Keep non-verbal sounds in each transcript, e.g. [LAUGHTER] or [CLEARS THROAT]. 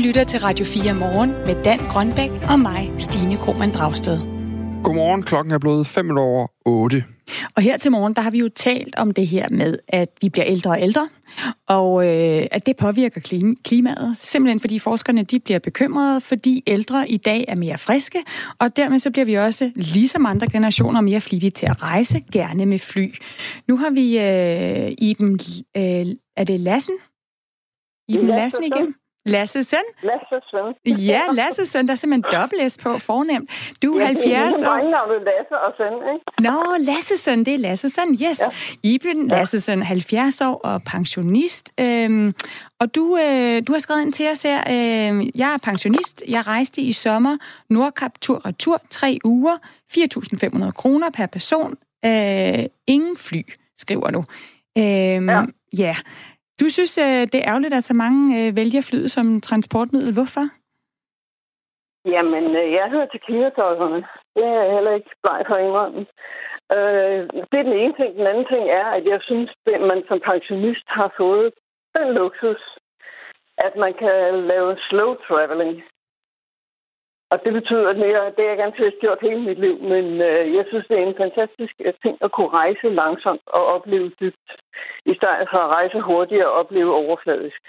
lytter til Radio 4 morgen med Dan Grønbæk og mig, Stine Krohmann Dragsted. Godmorgen, klokken er blevet 5 over 8. Og her til morgen, der har vi jo talt om det her med, at vi bliver ældre og ældre, og øh, at det påvirker klimaet. Simpelthen fordi forskerne de bliver bekymrede, fordi ældre i dag er mere friske, og dermed så bliver vi også, ligesom andre generationer, mere flittige til at rejse, gerne med fly. Nu har vi øh, Iben, øh, er det Lassen? Iben Lassen igen? Lasse Søn? Lasse Søn. Ja, Lasse Søn. Der er simpelthen dobbelt S på fornemt. Du er ja, 70 år. Det er Lasse og Søn, ikke? Nå, Lasse Søn. Det er Lasse Søn, yes. Ja. Iben, ja. Lasse Søn, 70 år og pensionist. Øhm, og du, øh, du har skrevet ind til os her. Øh, jeg er pensionist. Jeg rejste i sommer Nordkap tur og tur. Tre uger. 4.500 kroner per person. Øh, ingen fly, skriver du. Øh, ja. ja. Du synes, øh, det er ærgerligt, at så mange øh, vælger flyet som transportmiddel. Hvorfor? Jamen, øh, jeg hører til klimatosserne. Det er jeg heller ikke bleg for indrømme. Øh, det er den ene ting. Den anden ting er, at jeg synes, at man som pensionist har fået den luksus, at man kan lave slow traveling. Og det betyder, at jeg, det er jeg ganske vist gjort hele mit liv, men øh, jeg synes, det er en fantastisk øh, ting at kunne rejse langsomt og opleve dybt, i stedet for at rejse hurtigt og opleve overfladisk.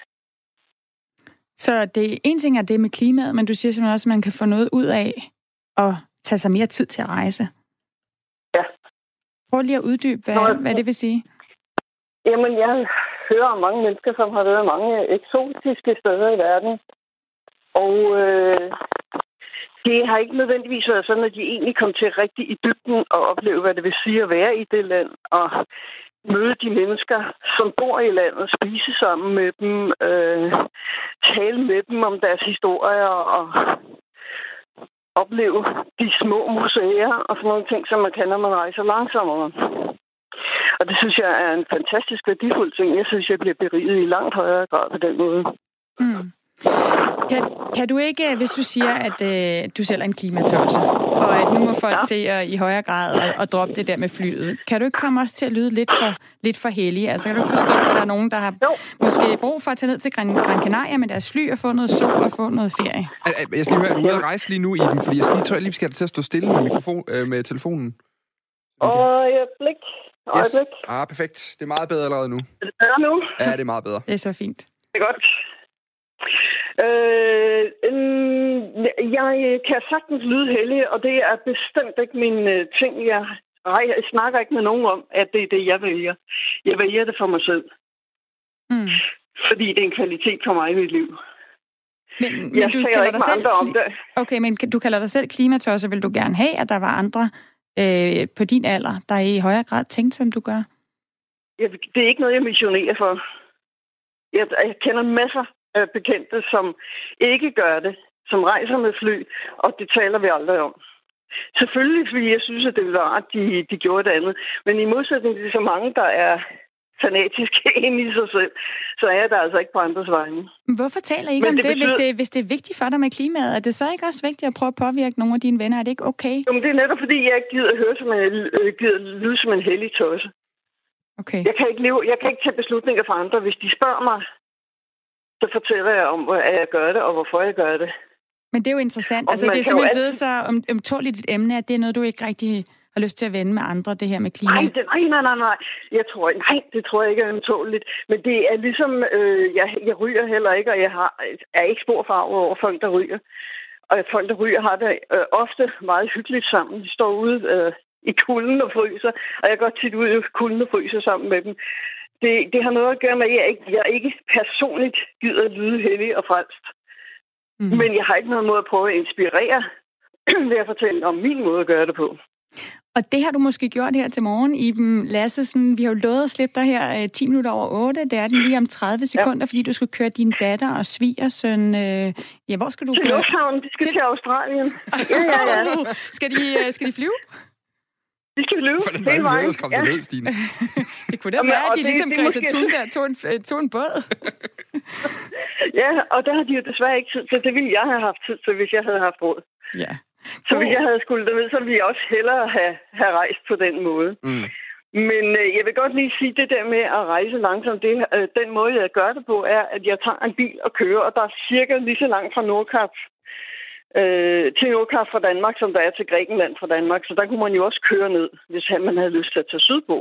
Så det en ting er det med klimaet, men du siger simpelthen også, at man kan få noget ud af at tage sig mere tid til at rejse. Ja. Prøv lige at uddybe, hvad, Nå, hvad det vil sige. Jamen, jeg hører om mange mennesker, som har været mange eksotiske steder i verden. Og øh, det har ikke nødvendigvis været sådan, at de egentlig kom til rigtig i dybden og opleve, hvad det vil sige at være i det land, og møde de mennesker, som bor i landet, spise sammen med dem, øh, tale med dem om deres historier og opleve de små museer og sådan nogle ting, som man kan, når man rejser langsommere. Og det synes jeg er en fantastisk værdifuld ting. Jeg synes, jeg bliver beriget i langt højere grad på den måde. Mm. Kan, kan du ikke, hvis du siger, at øh, du selv er en klimatosse, og at nu må folk ja. til at, i højere grad at, at droppe det der med flyet, kan du ikke komme også til at lyde lidt for, lidt for heldig? Altså kan du ikke forstå, at der er nogen, der har jo. måske brug for at tage ned til Gran, Gran Canaria med deres fly og få noget sol og få noget ferie? Jeg skal lige høre, er du ude at rejse lige nu i den? Fordi jeg skal lige, tror, jeg lige skal have til at stå stille med, mikrofon, øh, med telefonen. Og jeg blik. Yes. Ah, perfekt. Det er meget bedre allerede nu. Er det bedre nu? Ja, det er meget bedre. Det er så fint. Det er godt. Øh, jeg kan sagtens lyde heldig, og det er bestemt ikke min øh, ting. Jeg, jeg snakker ikke med nogen om, at det er det, jeg vælger. Jeg vælger det for mig selv. Mm. Fordi det er en kvalitet for mig i mit liv. Men, men jeg du kalder dig selv om det. Okay, men du kalder dig selv klimatosser. Vil du gerne have, at der var andre øh, på din alder, der i højere grad tænkte, som du gør? Jeg, det er ikke noget, jeg missionerer for. Jeg, jeg kender masser bekendte, som ikke gør det, som rejser med fly, og det taler vi aldrig om. Selvfølgelig, fordi jeg synes, at det ville være ret, de, de gjorde det andet. Men i modsætning til så mange, der er fanatiske [LAUGHS] ind i sig selv, så er der altså ikke på andres vegne. Hvorfor taler I ikke Men om det, det betyder... hvis, det, hvis det er vigtigt for dig med klimaet? Er det så ikke også vigtigt at prøve at påvirke nogle af dine venner? Er det ikke okay? Jamen, det er netop fordi, jeg ikke gider at høre som en, øh, gider lyde som en hellig tosse. Okay. Jeg kan, ikke leve, jeg kan ikke tage beslutninger for andre. Hvis de spørger mig, så fortæller jeg om, at jeg gør det, og hvorfor jeg gør det. Men det er jo interessant. Og altså, det er simpelthen blevet så om, omtåligt et emne, at det er noget, du ikke rigtig har lyst til at vende med andre, det her med klima? Nej, det, nej, nej, nej, nej. Jeg tror, nej, det tror jeg ikke er omtåligt. Men det er ligesom, øh, jeg, jeg ryger heller ikke, og jeg har, er ikke spor farve over folk, der ryger. Og folk, der ryger, har det øh, ofte meget hyggeligt sammen. De står ude øh, i kulden og fryser, og jeg går tit ud i kulden og fryser sammen med dem det, det har noget at gøre med, at jeg ikke, jeg ikke personligt gider lyde heldig og frelst. Mm. Men jeg har ikke noget måde at prøve at inspirere [CLEARS THROAT] ved at fortælle om min måde at gøre det på. Og det har du måske gjort her til morgen, Iben Lassesen. Vi har jo lovet at slippe dig her 10 øh, minutter over 8. Det er den lige om 30 sekunder, ja. fordi du skal køre din datter og svigersøn. Øh, ja, hvor skal du til køre? Til Lufthavn. De skal til, til Australien. [LAUGHS] ja, ja, ja. skal, de, øh, skal de flyve? De skal løbe Hvordan hele vejen. Hvordan kom ja. ned, Stine? [LAUGHS] det kunne da være, at de ligesom Greta måske... Thunberg tog en, tog en båd. [LAUGHS] ja, og der har de jo desværre ikke tid til. Det ville jeg have haft tid til, hvis jeg havde haft råd. Ja. Så hvis jeg havde skulle det så ville jeg også hellere have, have rejst på den måde. Mm. Men øh, jeg vil godt lige sige, det der med at rejse langsomt, det, øh, den måde, jeg gør det på, er, at jeg tager en bil og kører, og der er cirka lige så langt fra Nordkap øh, til Nordkap fra Danmark, som der er til Grækenland fra Danmark. Så der kunne man jo også køre ned, hvis man havde lyst til at tage sydpå.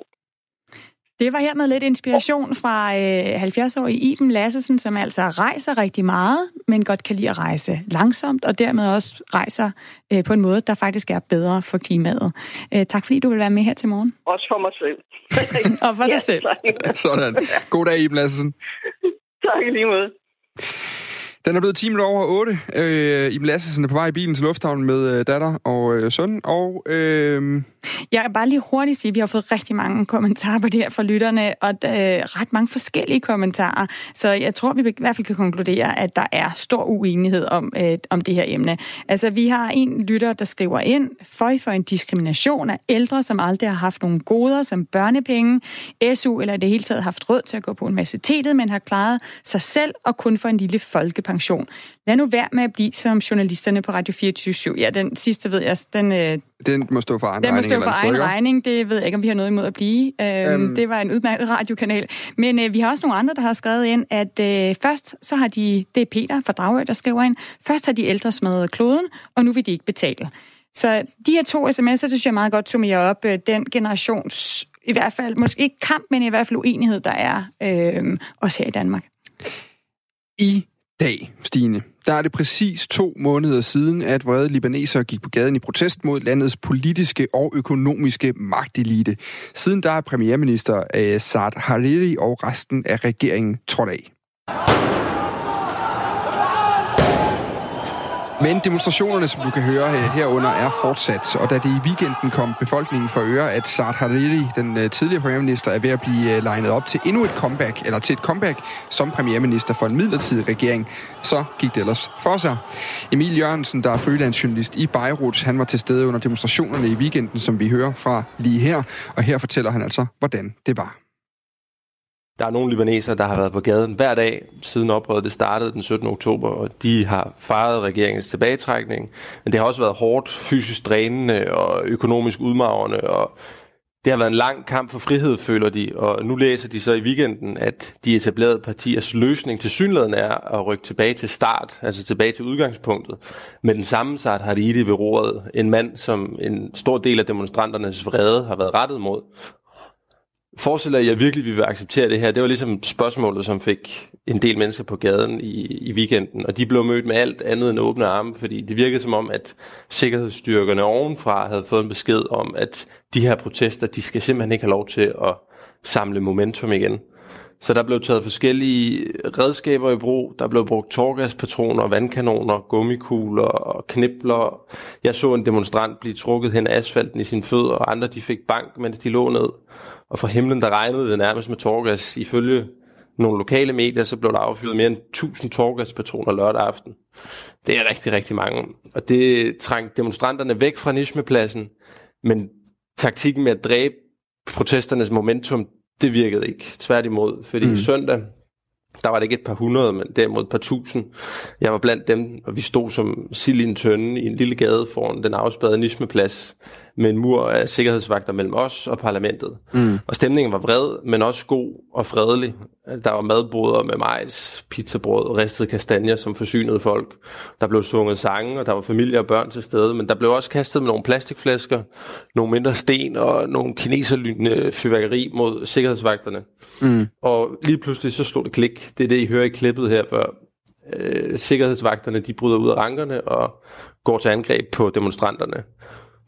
Det var her med lidt inspiration fra øh, 70-årige Iben Lassesen, som altså rejser rigtig meget, men godt kan lide at rejse langsomt, og dermed også rejser øh, på en måde, der faktisk er bedre for klimaet. Øh, tak fordi du vil være med her til morgen. Også for mig selv. [LAUGHS] og for dig ja, selv. Sådan. God dag, Iben Lassesen. [LAUGHS] tak lige måde. Den er blevet 10 minutter over 8. Øh, Iben Lassesen er på vej i bilen til lufthavnen med øh, datter og øh, søn. Og, øh... Jeg kan bare lige hurtigt sige, at vi har fået rigtig mange kommentarer på det her fra lytterne, og øh, ret mange forskellige kommentarer. Så jeg tror, vi i hvert fald kan konkludere, at der er stor uenighed om, øh, om det her emne. Altså, vi har en lytter, der skriver ind, for for en diskrimination af ældre, som aldrig har haft nogle goder som børnepenge, SU eller det hele taget haft råd til at gå på universitetet, men har klaret sig selv og kun for en lille folkepension. Lad nu være med at blive som journalisterne på Radio 24 Ja, den sidste ved jeg, den... Øh, den må stå for egen den regning. Den må stå for egen regning. Det ved jeg ikke, om vi har noget imod at blive. Øh, øhm. Det var en udmærket radiokanal. Men øh, vi har også nogle andre, der har skrevet ind, at øh, først så har de... Det er Peter fra Dragø, der skriver ind. Først har de ældre smadret kloden, og nu vil de ikke betale. Så de her to sms'er, det synes jeg meget godt summerer op øh, den generations, i hvert fald, måske ikke kamp, men i hvert fald uenighed, der er øh, også her i Danmark. I dag, Stine, der er det præcis to måneder siden, at vrede libanesere gik på gaden i protest mod landets politiske og økonomiske magtelite. Siden der er premierminister øh, Saad Hariri og resten af regeringen trådt af. Men demonstrationerne, som du kan høre øh, herunder, er fortsat, og da det i weekenden kom befolkningen for øre, at Saad Hariri, den øh, tidligere premierminister, er ved at blive øh, legnet op til endnu et comeback, eller til et comeback som premierminister for en midlertidig regering, så gik det ellers for sig. Emil Jørgensen, der er freelance-journalist i Beirut, han var til stede under demonstrationerne i weekenden, som vi hører fra lige her, og her fortæller han altså, hvordan det var. Der er nogle libanesere, der har været på gaden hver dag siden oprøret det startede den 17. oktober, og de har fejret regeringens tilbagetrækning. Men det har også været hårdt, fysisk drænende og økonomisk udmagrende, og det har været en lang kamp for frihed, føler de, og nu læser de så i weekenden, at de etablerede partiers løsning til synligheden er at rykke tilbage til start, altså tilbage til udgangspunktet. Med den samme sat har de i det ved roret en mand, som en stor del af demonstranternes vrede har været rettet mod, Forestiller jeg virkelig, vi vil acceptere det her? Det var ligesom spørgsmålet, som fik en del mennesker på gaden i, i weekenden, og de blev mødt med alt andet end åbne arme, fordi det virkede som om, at sikkerhedsstyrkerne ovenfra havde fået en besked om, at de her protester, de skal simpelthen ikke have lov til at samle momentum igen. Så der blev taget forskellige redskaber i brug. Der blev brugt torgaspatroner, vandkanoner, gummikugler og knibler. Jeg så en demonstrant blive trukket hen af asfalten i sin fødder, og andre de fik bank, mens de lå ned. Og fra himlen, der regnede det nærmest med torgas. Ifølge nogle lokale medier, så blev der affyret mere end 1000 torgaspatroner lørdag aften. Det er rigtig, rigtig mange. Og det trængte demonstranterne væk fra Nishmepladsen. Men taktikken med at dræbe protesternes momentum, det virkede ikke. Tværtimod, fordi mm. søndag, der var det ikke et par hundrede, men derimod et par tusind. Jeg var blandt dem, og vi stod som sild i en tønde i en lille gade foran den afspærrede Nismeplads med en mur af sikkerhedsvagter mellem os og parlamentet. Mm. Og stemningen var vred, men også god og fredelig. Der var madboder med majs, pizzabrød ristede kastanjer, som forsynede folk. Der blev sunget sange, og der var familie og børn til stede, men der blev også kastet med nogle plastikflasker, nogle mindre sten og nogle kineserlynende fyrværkeri mod sikkerhedsvagterne. Mm. Og lige pludselig så stod det klik. Det er det, I hører i klippet her før. Øh, sikkerhedsvagterne de bryder ud af rankerne og går til angreb på demonstranterne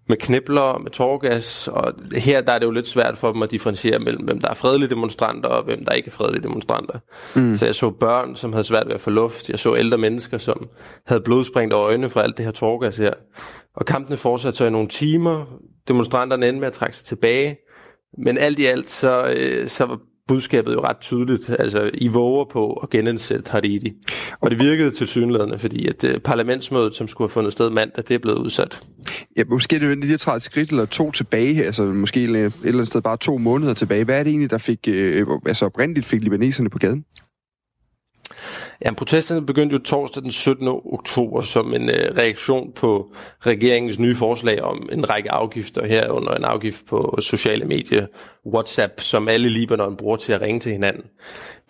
med knibler, med torgas, og her der er det jo lidt svært for dem at differentiere mellem, hvem der er fredelige demonstranter, og hvem der ikke er fredelige demonstranter. Mm. Så jeg så børn, som havde svært ved at få luft. Jeg så ældre mennesker, som havde blodspringt over øjnene fra alt det her torgas her. Og kampene fortsatte så i nogle timer. Demonstranterne endte med at trække sig tilbage. Men alt i alt, så, øh, så var budskabet jo ret tydeligt. Altså, I våger på at genindsætte Hariri. Og det virkede til synlædende, fordi at uh, parlamentsmødet, som skulle have fundet sted mandag, det er blevet udsat. Ja, måske er det lige at træde et skridt eller to tilbage, altså måske et eller andet sted bare to måneder tilbage. Hvad er det egentlig, der fik, øh, altså oprindeligt fik libaneserne på gaden? Ja, protesterne begyndte jo torsdag den 17. oktober som en øh, reaktion på regeringens nye forslag om en række afgifter herunder en afgift på sociale medier, WhatsApp, som alle Libanon bruger til at ringe til hinanden.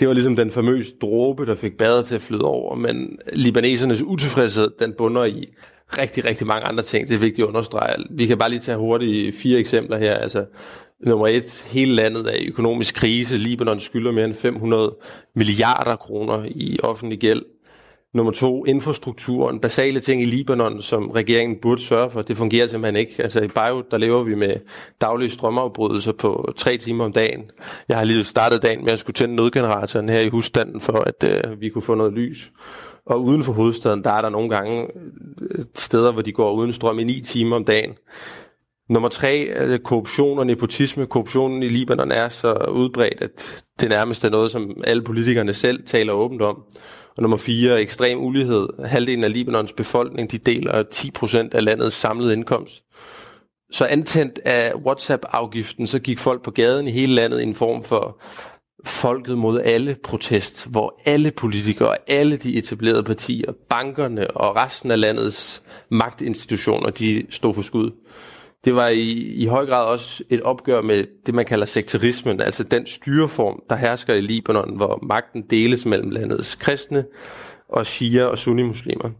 Det var ligesom den famøse dråbe, der fik badet til at flyde over, men libanesernes utilfredshed, den bunder i rigtig, rigtig mange andre ting. Det er vigtigt at understrege. Vi kan bare lige tage hurtigt fire eksempler her. Altså, nummer et, hele landet er i økonomisk krise. Libanon skylder mere end 500 milliarder kroner i offentlig gæld. Nummer to, infrastrukturen, basale ting i Libanon, som regeringen burde sørge for, det fungerer simpelthen ikke. Altså i Beirut, der lever vi med daglige strømafbrydelser på tre timer om dagen. Jeg har lige startet dagen med at skulle tænde nødgeneratoren her i husstanden, for at øh, vi kunne få noget lys. Og uden for hovedstaden, der er der nogle gange øh, steder, hvor de går uden strøm i ni timer om dagen. Nummer tre, øh, korruption og nepotisme. Korruptionen i Libanon er så udbredt, at det nærmest er noget, som alle politikerne selv taler åbent om. Og nummer fire, ekstrem ulighed. Halvdelen af Libanons befolkning, de deler 10% af landets samlede indkomst. Så antændt af WhatsApp-afgiften, så gik folk på gaden i hele landet i en form for folket mod alle protest, hvor alle politikere, alle de etablerede partier, bankerne og resten af landets magtinstitutioner, de stod for skud. Det var i, i høj grad også et opgør med det, man kalder sekterismen, altså den styreform, der hersker i Libanon, hvor magten deles mellem landets kristne og shia og sunni-muslimer.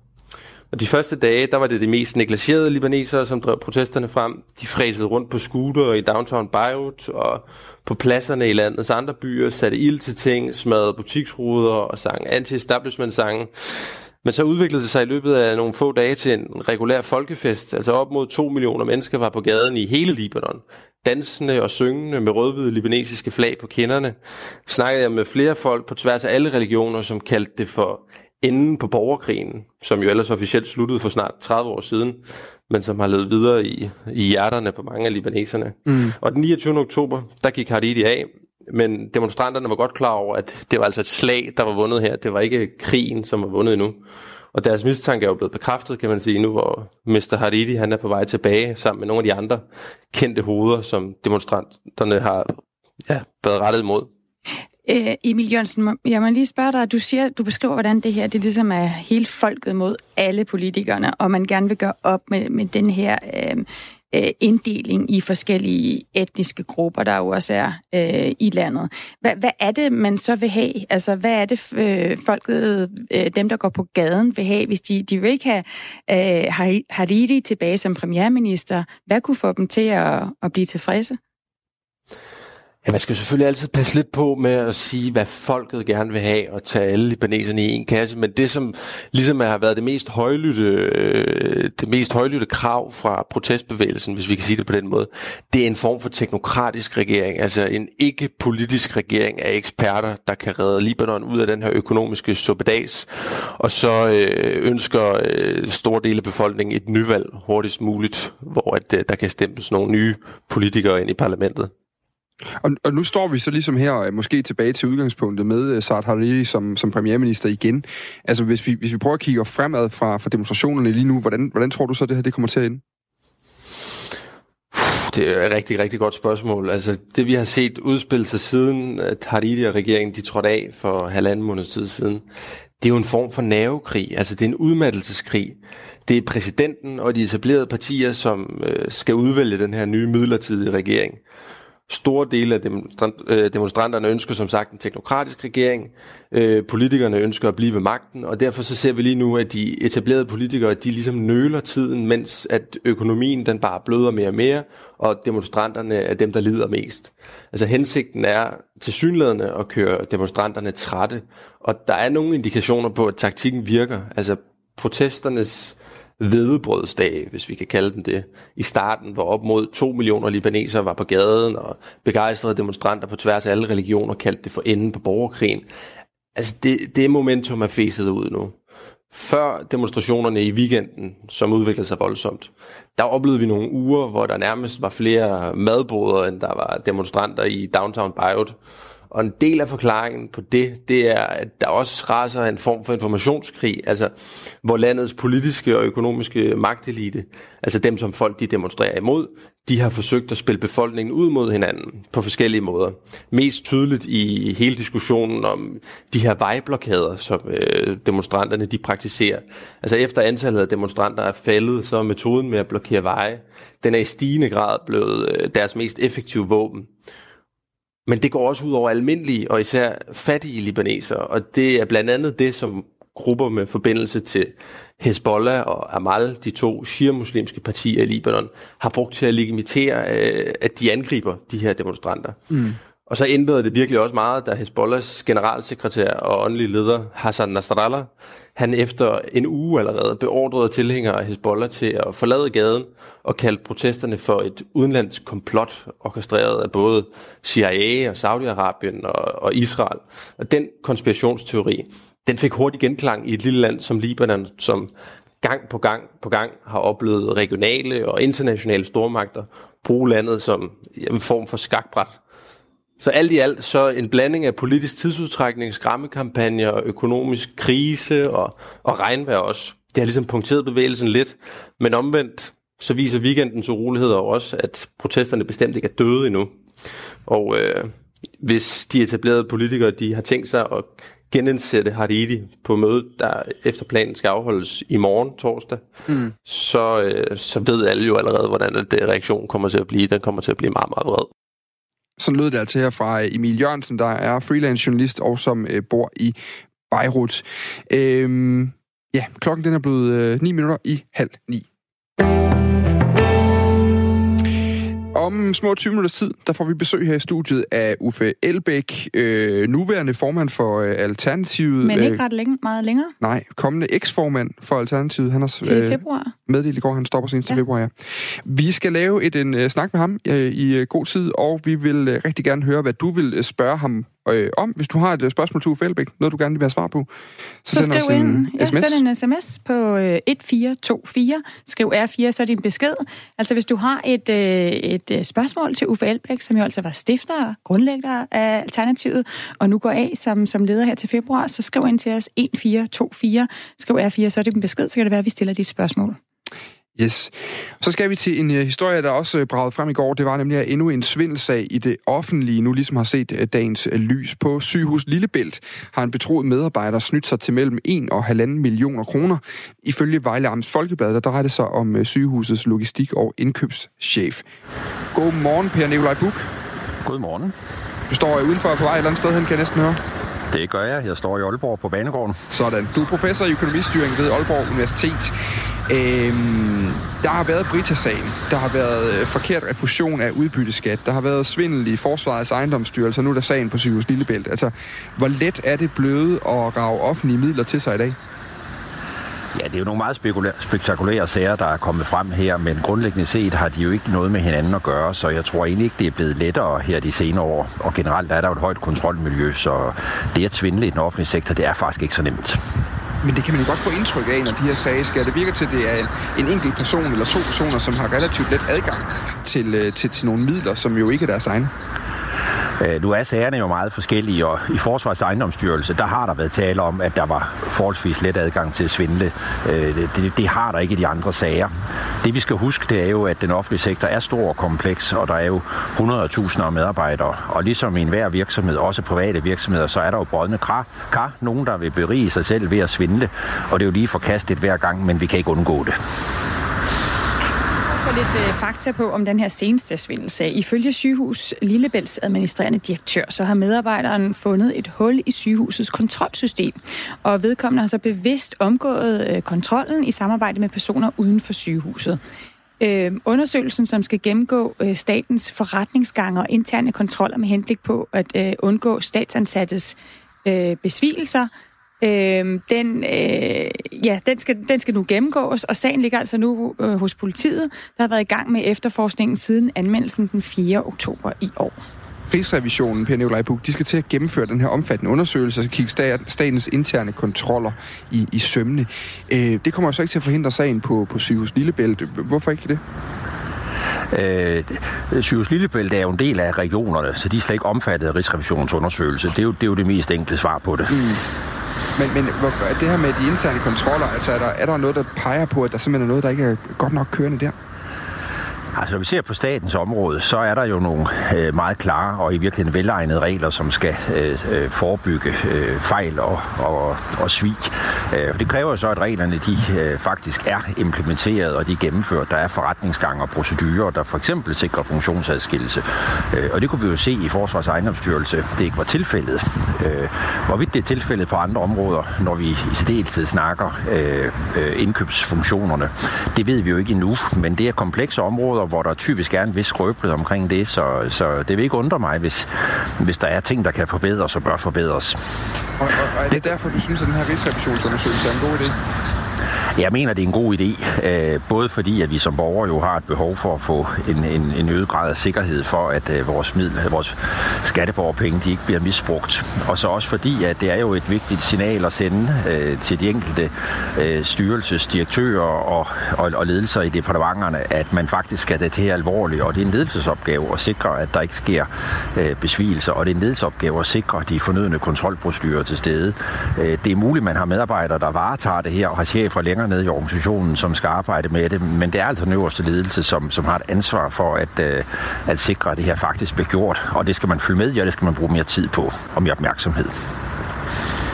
Og de første dage, der var det de mest negligerede libanesere, som drev protesterne frem. De fræsede rundt på scooter i downtown Beirut og på pladserne i landets andre byer, satte ild til ting, smadrede butiksruder og sang anti-establishment-sange. Men så udviklede det sig i løbet af nogle få dage til en regulær folkefest. Altså op mod to millioner mennesker var på gaden i hele Libanon. Dansende og syngende med rødhvide libanesiske flag på kinderne. Snakkede jeg med flere folk på tværs af alle religioner, som kaldte det for enden på borgerkrigen, som jo ellers officielt sluttede for snart 30 år siden, men som har levet videre i, i hjerterne på mange af libaneserne. Mm. Og den 29. oktober, der gik Haridi af, men demonstranterne var godt klar over, at det var altså et slag, der var vundet her. Det var ikke krigen, som var vundet endnu. Og deres mistanke er jo blevet bekræftet, kan man sige, nu hvor Mr. Haridi han er på vej tilbage sammen med nogle af de andre kendte hoveder, som demonstranterne har ja, været rettet imod. Øh, Emil Jørgensen, jeg må lige spørge dig, du siger, du beskriver, hvordan det her, det ligesom er hele folket mod alle politikerne, og man gerne vil gøre op med, med den her øh, øh, inddeling i forskellige etniske grupper, der jo også er øh, i landet. Hvad, hvad er det, man så vil have? Altså, hvad er det, øh, folket, øh, dem der går på gaden, vil have, hvis de, de vil ikke have øh, Hariri tilbage som premierminister? Hvad kunne få dem til at, at blive tilfredse? Ja, man skal selvfølgelig altid passe lidt på med at sige, hvad folket gerne vil have, og tage alle libaneserne i en kasse, men det, som ligesom har været det mest højlytte, øh, det mest højlytte krav fra protestbevægelsen, hvis vi kan sige det på den måde, det er en form for teknokratisk regering, altså en ikke-politisk regering af eksperter, der kan redde Libanon ud af den her økonomiske suppedas, og så øh, ønsker øh, store dele af befolkningen et nyvalg hurtigst muligt, hvor at, øh, der kan stemples nogle nye politikere ind i parlamentet. Og, og nu står vi så ligesom her, øh, måske tilbage til udgangspunktet med øh, Saad Hariri som, som premierminister igen. Altså hvis vi, hvis vi prøver at kigge fremad fra, fra demonstrationerne lige nu, hvordan, hvordan tror du så, det her det kommer til at ende? Det er et rigtig, rigtig godt spørgsmål. Altså, det vi har set udspille sig siden, at Hariri og regeringen de trådte af for halvanden måned tid siden, det er jo en form for nervekrig. Altså, det er en udmattelseskrig. Det er præsidenten og de etablerede partier, som øh, skal udvælge den her nye midlertidige regering. Store dele af øh, demonstranterne ønsker som sagt en teknokratisk regering. Øh, politikerne ønsker at blive ved magten, og derfor så ser vi lige nu, at de etablerede politikere, de ligesom nøler tiden, mens at økonomien den bare bløder mere og mere, og demonstranterne er dem, der lider mest. Altså hensigten er til synlædende at køre demonstranterne trætte, og der er nogle indikationer på, at taktikken virker. Altså protesternes hvedebrødsdag, hvis vi kan kalde dem det, i starten, hvor op mod 2 millioner libanesere var på gaden, og begejstrede demonstranter på tværs af alle religioner kaldte det for enden på borgerkrigen. Altså det, det momentum er fæset ud nu. Før demonstrationerne i weekenden, som udviklede sig voldsomt, der oplevede vi nogle uger, hvor der nærmest var flere madboder, end der var demonstranter i downtown Beirut. Og en del af forklaringen på det, det er, at der også raser en form for informationskrig, altså hvor landets politiske og økonomiske magtelite, altså dem, som folk de demonstrerer imod, de har forsøgt at spille befolkningen ud mod hinanden på forskellige måder. Mest tydeligt i hele diskussionen om de her vejblokader, som øh, demonstranterne de praktiserer. Altså efter antallet af demonstranter er faldet, så er metoden med at blokere veje, den er i stigende grad blevet øh, deres mest effektive våben. Men det går også ud over almindelige og især fattige libanesere, og det er blandt andet det, som grupper med forbindelse til Hezbollah og Amal, de to shia-muslimske partier i Libanon, har brugt til at legitimere, øh, at de angriber de her demonstranter. Mm. Og så ændrede det virkelig også meget, da Hezbollahs generalsekretær og åndelige leder Hassan Nasrallah, han efter en uge allerede beordrede tilhængere af Hezbollah til at forlade gaden og kaldte protesterne for et udenlandsk komplot, orkestreret af både CIA og Saudi-Arabien og, og Israel. Og den konspirationsteori, den fik hurtig genklang i et lille land som Libanon, som gang på gang på gang har oplevet regionale og internationale stormagter bruge landet som en form for skakbræt så alt i alt så en blanding af politisk tidsudtrækning, skræmmekampagner, økonomisk krise og, og regnvejr også. Det har ligesom punkteret bevægelsen lidt, men omvendt så viser weekendens uroligheder også, at protesterne bestemt ikke er døde endnu. Og øh, hvis de etablerede politikere de har tænkt sig at genindsætte Haridi på mødet, der efter planen skal afholdes i morgen, torsdag, mm. så, øh, så ved alle jo allerede, hvordan det reaktion kommer til at blive. Den kommer til at blive meget, meget vred. Sådan lød det altså her fra øh, Emil Jørgensen, der er freelance journalist og som øh, bor i Beirut. Øhm, ja, klokken den er blevet øh, 9 minutter i halv ni. Om små 20 minutter tid, der får vi besøg her i studiet af Uffe Elbæk, øh, nuværende formand for øh, Alternativet. Men ikke ret længe, meget længere. Nej, kommende eksformand for Alternativet. Han har til øh, februar. meddelt i går, han stopper senest ja. til februar, ja. Vi skal lave et en uh, snak med ham uh, i uh, god tid, og vi vil uh, rigtig gerne høre, hvad du vil uh, spørge ham øh, om. Hvis du har et spørgsmål til Uffe Elbæk, noget du gerne vil have svar på, så, så send os en ind. Ja, sms. Send en sms på øh, 1424. Skriv R4, så din besked. Altså hvis du har et, øh, et spørgsmål til Uffe Elbæk, som jo altså var stifter og grundlægger af Alternativet, og nu går af som, som leder her til februar, så skriv ind til os 1424. Skriv R4, så er det din besked, så kan det være, at vi stiller dit spørgsmål. Yes. Så skal vi til en uh, historie, der også uh, bragede frem i går. Det var nemlig at endnu en svindelsag i det offentlige, nu ligesom har set uh, dagens lys. På sygehus Lillebælt har en betroet medarbejder snydt sig til mellem 1 og 1,5 millioner kroner. Ifølge Vejle Amts Folkeblad, der drejer det sig om sygehusets logistik- og indkøbschef. Godmorgen, Per Nikolaj Buk. Godmorgen. Du står udenfor på vej et eller andet sted hen, kan jeg næsten høre. Det gør jeg. Jeg står i Aalborg på Banegården. Sådan. Du er professor i økonomistyring ved Aalborg Universitet. Øhm, der har været Brita-sagen. Der har været øh, forkert refusion af udbytteskat. Der har været svindel i Forsvarets ejendomsstyrelse, nu er der sagen på Sygehus Lillebælt. Altså, hvor let er det bløde at rave offentlige midler til sig i dag? Ja, det er jo nogle meget spektakulære sager, der er kommet frem her, men grundlæggende set har de jo ikke noget med hinanden at gøre, så jeg tror egentlig ikke, det er blevet lettere her de senere år. Og generelt er der jo et højt kontrolmiljø, så det at svindle i den offentlige sektor, det er faktisk ikke så nemt. Men det kan man jo godt få indtryk af, når de her sager sker. Det virker til, at det er en enkelt person eller to personer, som har relativt let adgang til, øh, til, til nogle midler, som jo ikke er deres egne. Øh, nu er sagerne jo meget forskellige, og i Forsvars ejendomsstyrelse, der har der været tale om, at der var forholdsvis let adgang til at svindle. Øh, det, det, det har der ikke i de andre sager. Det vi skal huske, det er jo, at den offentlige sektor er stor og kompleks, og der er jo 100.000 af medarbejdere. Og ligesom i enhver virksomhed, også private virksomheder, så er der jo brødne kar. kar. Nogen, der vil berige sig selv ved at svindle, og det er jo lige forkastet hver gang, men vi kan ikke undgå det få lidt øh, fakta på om den her seneste svindelsag. Ifølge sygehus Lillebælts administrerende direktør, så har medarbejderen fundet et hul i sygehusets kontrolsystem. Og vedkommende har så bevidst omgået øh, kontrollen i samarbejde med personer uden for sygehuset. Øh, undersøgelsen, som skal gennemgå øh, statens forretningsgange og interne kontroller med henblik på at øh, undgå statsansattes øh, besvigelser, Øh, den, øh, ja, den, skal, den skal nu gennemgås, og sagen ligger altså nu øh, hos politiet, der har været i gang med efterforskningen siden anmeldelsen den 4. oktober i år. Rigsrevisionen, Per Nikolaj Buk, de skal til at gennemføre den her omfattende undersøgelse og kigge statens interne kontroller i, i sømne. Øh, det kommer jo så ikke til at forhindre sagen på, på sygehus Lillebælt. Hvorfor ikke det? Øh, Sygehus Lillebælt er jo en del af regionerne, så de er slet ikke omfattet af Rigsrevisionens undersøgelse. Det er jo det, er jo det mest enkle svar på det. Mm. Men, men hvor, det her med de interne kontroller, altså er der, er der noget, der peger på, at der simpelthen er noget, der ikke er godt nok kørende der? Altså, når vi ser på statens område, så er der jo nogle øh, meget klare og i virkeligheden velegnede regler, som skal øh, øh forebygge øh, fejl og, og, og svig. Øh, det kræver så, at reglerne de øh, faktisk er implementeret og de er gennemført. Der er forretningsgange og procedurer, der for eksempel sikrer funktionsadskillelse. Øh, og det kunne vi jo se i Forsvars ejendomsstyrelse, det ikke var tilfældet. Øh, hvorvidt det er tilfældet på andre områder, når vi i særdeleshed snakker øh, øh indkøbsfunktionerne, det ved vi jo ikke endnu, men det er komplekse områder, områder, hvor der typisk er en vis skrøbelighed omkring det, så, så det vil ikke undre mig, hvis, hvis der er ting, der kan forbedres og bør forbedres. Og, og, og er det derfor, du synes, at den her rigsrevisionsundersøgelse er en god idé? Jeg mener, det er en god idé, øh, både fordi, at vi som borgere jo har et behov for at få en, en, en øget grad af sikkerhed for, at øh, vores, middel, vores skatteborgerpenge de ikke bliver misbrugt. Og så også fordi, at det er jo et vigtigt signal at sende øh, til de enkelte øh, styrelsesdirektører og, og, og ledelser i departementerne, at man faktisk skal det til alvorligt. Og det er en ledelsesopgave at sikre, at der ikke sker øh, besvigelser, og det er en ledelsesopgave at sikre de fornødne kontrolprocedurer til stede. Øh, det er muligt, at man har medarbejdere, der varetager det her og har chefer længere længere nede i organisationen, som skal arbejde med det, men det er altså den øverste ledelse, som, som har et ansvar for at, øh, at sikre, at det her faktisk bliver gjort, og det skal man følge med i, og det skal man bruge mere tid på, og mere opmærksomhed.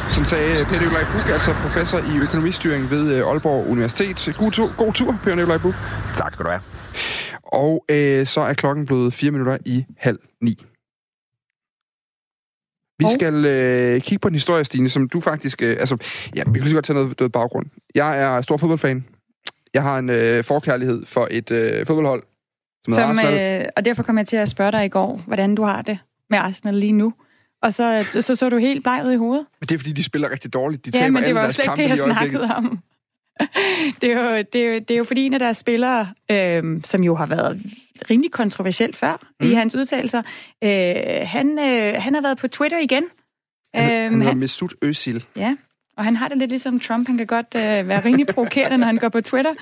Som sagde Peter Nikolaj Buk, altså professor i økonomistyring ved øh, Aalborg Universitet. God tur, god tur Peter Nikolaj Buk. Tak skal du have. Og øh, så er klokken blevet fire minutter i halv ni. Vi skal øh, kigge på en historie, Stine, som du faktisk... Øh, altså, ja, vi kan lige godt tage noget, noget baggrund. Jeg er stor fodboldfan. Jeg har en øh, forkærlighed for et øh, fodboldhold, som, som Arsenal. Øh, og derfor kom jeg til at spørge dig i går, hvordan du har det med Arsenal lige nu. Og så så, så du helt bleg ud i hovedet. Men det er, fordi de spiller rigtig dårligt. De ja, men det var jo slet ikke det, jeg snakkede om. Det, er jo, det, er jo, det er jo fordi, en af deres spillere, øh, som jo har været rimelig kontroversielt før mm. i hans udtalelser, øh, han, øh, han har været på Twitter igen. Han, øh, han hedder Mesut Özil. Ja, og han har det lidt ligesom Trump. Han kan godt øh, være rimelig provokerende, når han går på Twitter.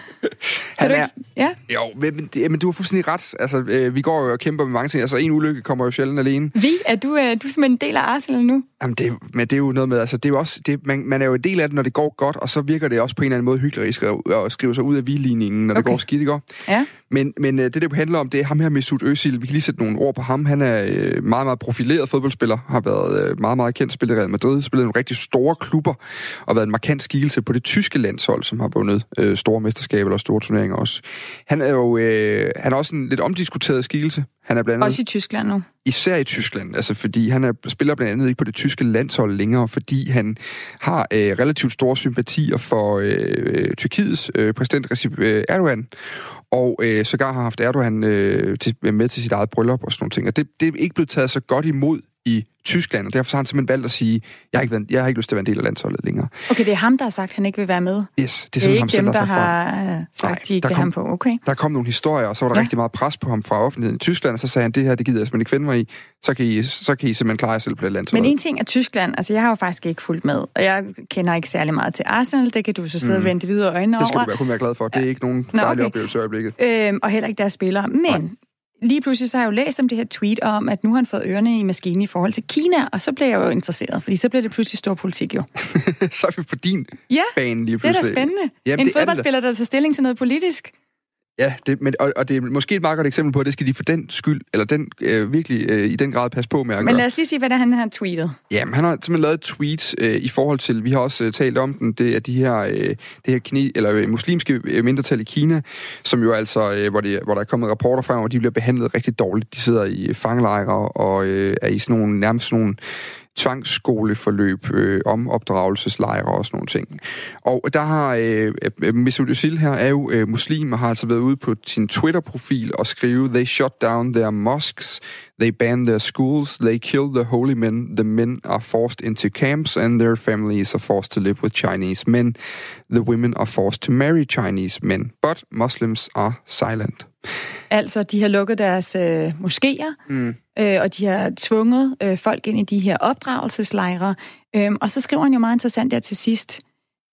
han er... Ja? Jo, men, men du har fuldstændig ret. Altså, øh, vi går jo og kæmper med mange ting. Altså, en ulykke kommer jo sjældent alene. Vi? Er du, øh, du er simpelthen en del af Arsenal nu? Jamen, det, men det er jo noget med... Altså, det er jo også, det, man, man er jo en del af det, når det går godt, og så virker det også på en eller anden måde hyggeligt at, at skrive sig ud af viligningen, når okay. det går skidt, ikke? Ja. Men, men øh, det, det handler om, det er ham her Mesut Özil. Vi kan lige sætte nogle ord på ham. Han er øh, meget, meget profileret fodboldspiller. Har været øh, meget, meget kendt spiller i Real Madrid. Spillet nogle rigtig store klubber. Og været en markant skikkelse på det tyske landshold, som har vundet øh, store mesterskaber og store turneringer også. Han er jo øh, han er også en lidt omdiskuteret skikkelse. Han er blandt andet, også i Tyskland nu? Især i Tyskland, altså fordi han er, spiller blandt andet ikke på det tyske landshold længere, fordi han har øh, relativt store sympatier for øh, Tyrkiets øh, præsident Recep øh, Erdogan, og øh, sågar har haft Erdogan øh, til, med til sit eget bryllup og sådan nogle ting. Og det, det er ikke blevet taget så godt imod i Tyskland, og derfor har han simpelthen valgt at sige, jeg har ikke, været, jeg har ikke lyst til at være en del af landsholdet længere. Okay, det er ham, der har sagt, at han ikke vil være med? Yes, det er, det er ikke ham selv, dem, der, der har sagt, Nej, de ikke vil ham på, okay. Der kom nogle historier, og så var der ja. rigtig meget pres på ham fra offentligheden i Tyskland, og så sagde han, det her, det gider jeg simpelthen ikke finde mig i, så kan I, så kan I simpelthen klare jer selv på det landshold. Men en ting er Tyskland, altså jeg har jo faktisk ikke fulgt med, og jeg kender ikke særlig meget til Arsenal, det kan du så sidde mm. og vente videre øjnene over. Det skal du være kun være glad for, det er ikke nogen Nå, dejlig okay. oplevelse i øjeblikket. Øhm, og heller ikke deres spillere, men Nej lige pludselig så har jeg jo læst om det her tweet om, at nu har han fået ørerne i maskinen i forhold til Kina, og så blev jeg jo interesseret, fordi så blev det pludselig stor politik jo. [LAUGHS] så er vi på din ja, bane lige pludselig. det er da spændende. Jamen, en fodboldspiller, der tager stilling til noget politisk. Ja, det, men, og, og det er måske et meget godt eksempel på, at det skal de for den skyld, eller den øh, virkelig øh, i den grad passe på med at. Men lad os lige sige, hvad det er, han har tweetet. Jamen, han har simpelthen lavet et tweet øh, i forhold til, vi har også øh, talt om den, det er de her, øh, det her kine, eller, øh, muslimske øh, mindretal i Kina, som jo altså, øh, hvor, de, hvor der er kommet rapporter frem, hvor de bliver behandlet rigtig dårligt. De sidder i fangelejre og øh, er i sådan nogle, nærmest sådan nogle tvangsskoleforløb øh, om opdragelseslejre og sådan nogle ting. Og der har øh, øh, Mesut Özil her er jo øh, muslim og har altså været ude på sin Twitter-profil og skrive They shut down their mosques, they ban their schools, they kill the holy men, the men are forced into camps and their families are forced to live with Chinese men, the women are forced to marry Chinese men, but Muslims are silent. Altså, de har lukket deres øh, moskéer, mm. øh, og de har tvunget øh, folk ind i de her opdragelseslejre. Øh, og så skriver han jo meget interessant der til sidst,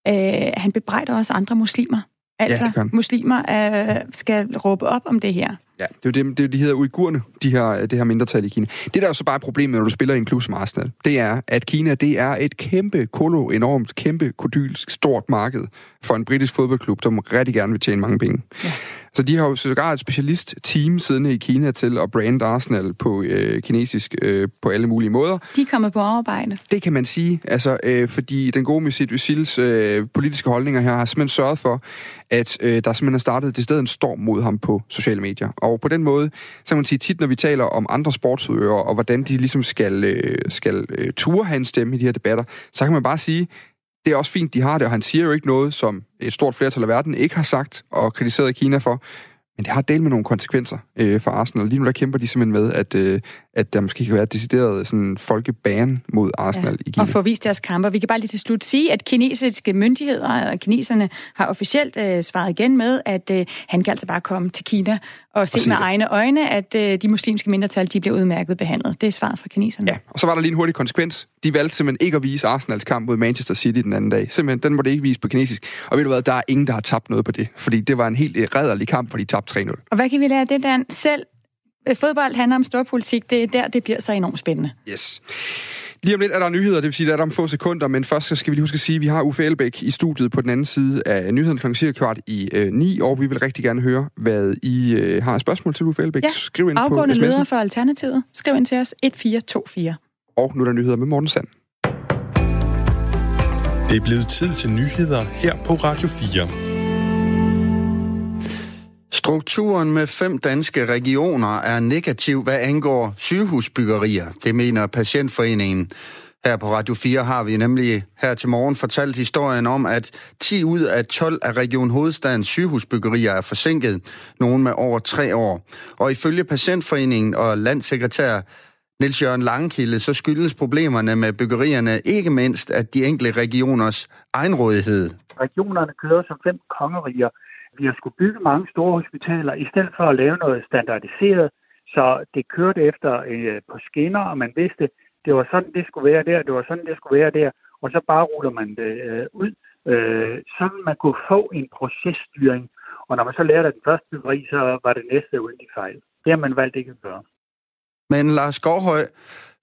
øh, han bebrejder også andre muslimer Altså, den. muslimer øh, skal råbe op om det her. Ja, det er jo det, det, de hedder uigurerne, de her, det her mindretal i Kina. Det, der er jo så bare problemet, når du spiller i en klub som Arsenal, det er, at Kina, det er et kæmpe, kolo, enormt, kæmpe, kodylsk, stort marked for en britisk fodboldklub, som rigtig gerne vil tjene mange penge. Ja. Så de har jo sågar et specialist-team siddende i Kina til at brande Arsenal på øh, kinesisk øh, på alle mulige måder. De er kommet på arbejde. Det kan man sige, altså, øh, fordi den gode Mesut Özils øh, politiske holdninger her har simpelthen sørget for, at øh, der simpelthen er startet det sted en storm mod ham på sociale medier. Og på den måde, så kan man sige tit, når vi taler om andre sportsudøvere, og hvordan de ligesom skal, øh, skal øh, ture have en stemme i de her debatter, så kan man bare sige, det er også fint, de har det, og han siger jo ikke noget, som et stort flertal af verden ikke har sagt og kritiseret Kina for, men det har delt med nogle konsekvenser øh, for Arsenal. Lige nu der kæmper de simpelthen med, at, øh, at der måske kan være et decideret sådan, folkeban mod Arsenal ja. i Kina. Og få vist deres kamper. Vi kan bare lige til slut sige, at kinesiske myndigheder og kineserne har officielt øh, svaret igen med, at øh, han kan altså bare komme til Kina og se se med det. egne øjne, at øh, de muslimske mindretal de bliver udmærket behandlet. Det er svaret fra kineserne. Ja, og så var der lige en hurtig konsekvens. De valgte simpelthen ikke at vise Arsenals kamp mod Manchester City den anden dag. Simpelthen, den må det ikke vise på kinesisk. Og ved du hvad, der er ingen, der har tabt noget på det. Fordi det var en helt øh, rædderlig kamp, hvor de tabte 3-0. Og hvad kan vi lære af det, Dan? Selv fodbold handler om storpolitik. Det er der, det bliver så enormt spændende. Yes. Lige om lidt er der nyheder, det vil sige, at der er om få sekunder, men først skal vi lige huske at sige, at vi har Uffe Elbæk i studiet på den anden side af nyheden kl. cirka kvart i øh, 9, og vi vil rigtig gerne høre, hvad I øh, har spørgsmål til Uffe Elbæk. Ja, Skriv ind på Afgående sms'en, leder for Alternativet. Skriv ind til os 1424. og nu er der nyheder med Morten Sand. Det er blevet tid til nyheder her på Radio 4. Strukturen med fem danske regioner er negativ, hvad angår sygehusbyggerier. Det mener Patientforeningen. Her på Radio 4 har vi nemlig her til morgen fortalt historien om, at 10 ud af 12 af Region Hovedstadens sygehusbyggerier er forsinket, nogen med over tre år. Og ifølge Patientforeningen og landsekretær Niels Jørgen Langkilde, så skyldes problemerne med byggerierne ikke mindst, at de enkelte regioners egenrådighed. regionerne kører som fem kongeriger. Vi har skulle bygge mange store hospitaler, i stedet for at lave noget standardiseret, så det kørte efter øh, på skinner, og man vidste, det var sådan, det skulle være der, det var sådan, det skulle være der, og så bare ruller man det øh, ud, øh, sådan man kunne få en processtyring. Og når man så lærte af den første byggeri, så var det næste jo en fejl. Det har man valgt ikke at gøre. Men Lars Gårdhøj,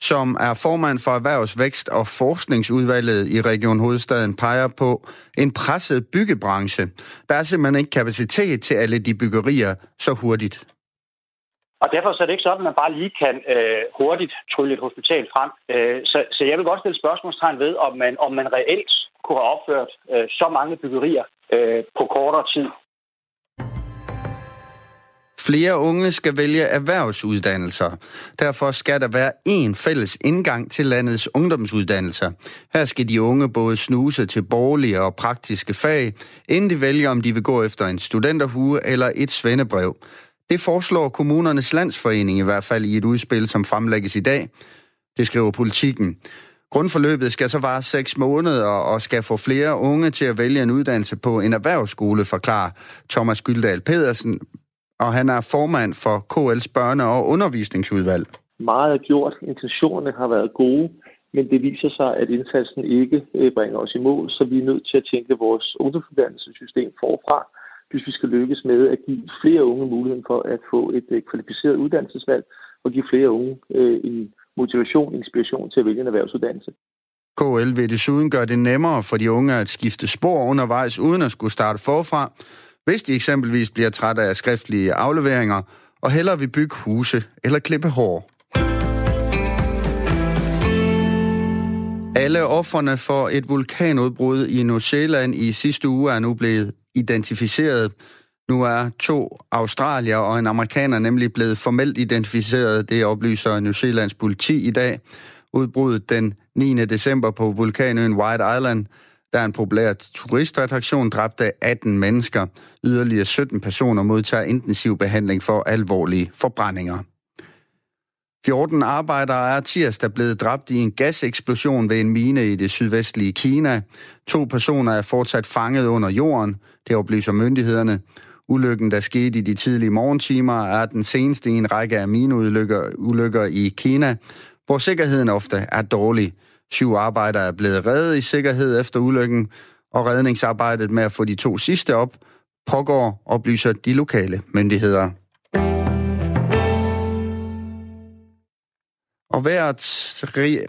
som er formand for Erhvervsvækst og Forskningsudvalget i Region Hovedstaden, peger på en presset byggebranche. Der er simpelthen ikke kapacitet til alle de byggerier så hurtigt. Og derfor så er det ikke sådan, at man bare lige kan øh, hurtigt trylle et hospital frem. Øh, så, så jeg vil godt stille spørgsmålstegn ved, om man, om man reelt kunne have opført øh, så mange byggerier øh, på kortere tid. Flere unge skal vælge erhvervsuddannelser. Derfor skal der være én fælles indgang til landets ungdomsuddannelser. Her skal de unge både snuse til borgerlige og praktiske fag, inden de vælger, om de vil gå efter en studenterhue eller et svendebrev. Det foreslår kommunernes landsforening i hvert fald i et udspil, som fremlægges i dag. Det skriver politikken. Grundforløbet skal så vare seks måneder og skal få flere unge til at vælge en uddannelse på en erhvervsskole, forklarer Thomas Gyldal Pedersen, og han er formand for KL's børne- og undervisningsudvalg. Meget er gjort, intentionerne har været gode, men det viser sig, at indsatsen ikke øh, bringer os i mål, så vi er nødt til at tænke vores ungdomsuddannelsessystem forfra, hvis vi skal lykkes med at give flere unge muligheden for at få et øh, kvalificeret uddannelsesvalg og give flere unge øh, en motivation, inspiration til at vælge en erhvervsuddannelse. KL vil desuden gøre det nemmere for de unge at skifte spor undervejs, uden at skulle starte forfra, hvis de eksempelvis bliver trætte af skriftlige afleveringer og hellere vil bygge huse eller klippe hår. Alle offerne for et vulkanudbrud i New Zealand i sidste uge er nu blevet identificeret. Nu er to australier og en amerikaner nemlig blevet formelt identificeret. Det oplyser New Zealands politi i dag. Udbruddet den 9. december på vulkanøen White Island, der er en populær turistattraktion, dræbte 18 mennesker. Yderligere 17 personer modtager intensiv behandling for alvorlige forbrændinger. 14 arbejdere er tirsdag blevet dræbt i en gaseksplosion ved en mine i det sydvestlige Kina. To personer er fortsat fanget under jorden, det oplyser myndighederne. Ulykken, der skete i de tidlige morgentimer, er den seneste i en række af mineulykker ulykker i Kina, hvor sikkerheden ofte er dårlig. Syv arbejdere er blevet reddet i sikkerhed efter ulykken, og redningsarbejdet med at få de to sidste op pågår, oplyser de lokale myndigheder. Og vejret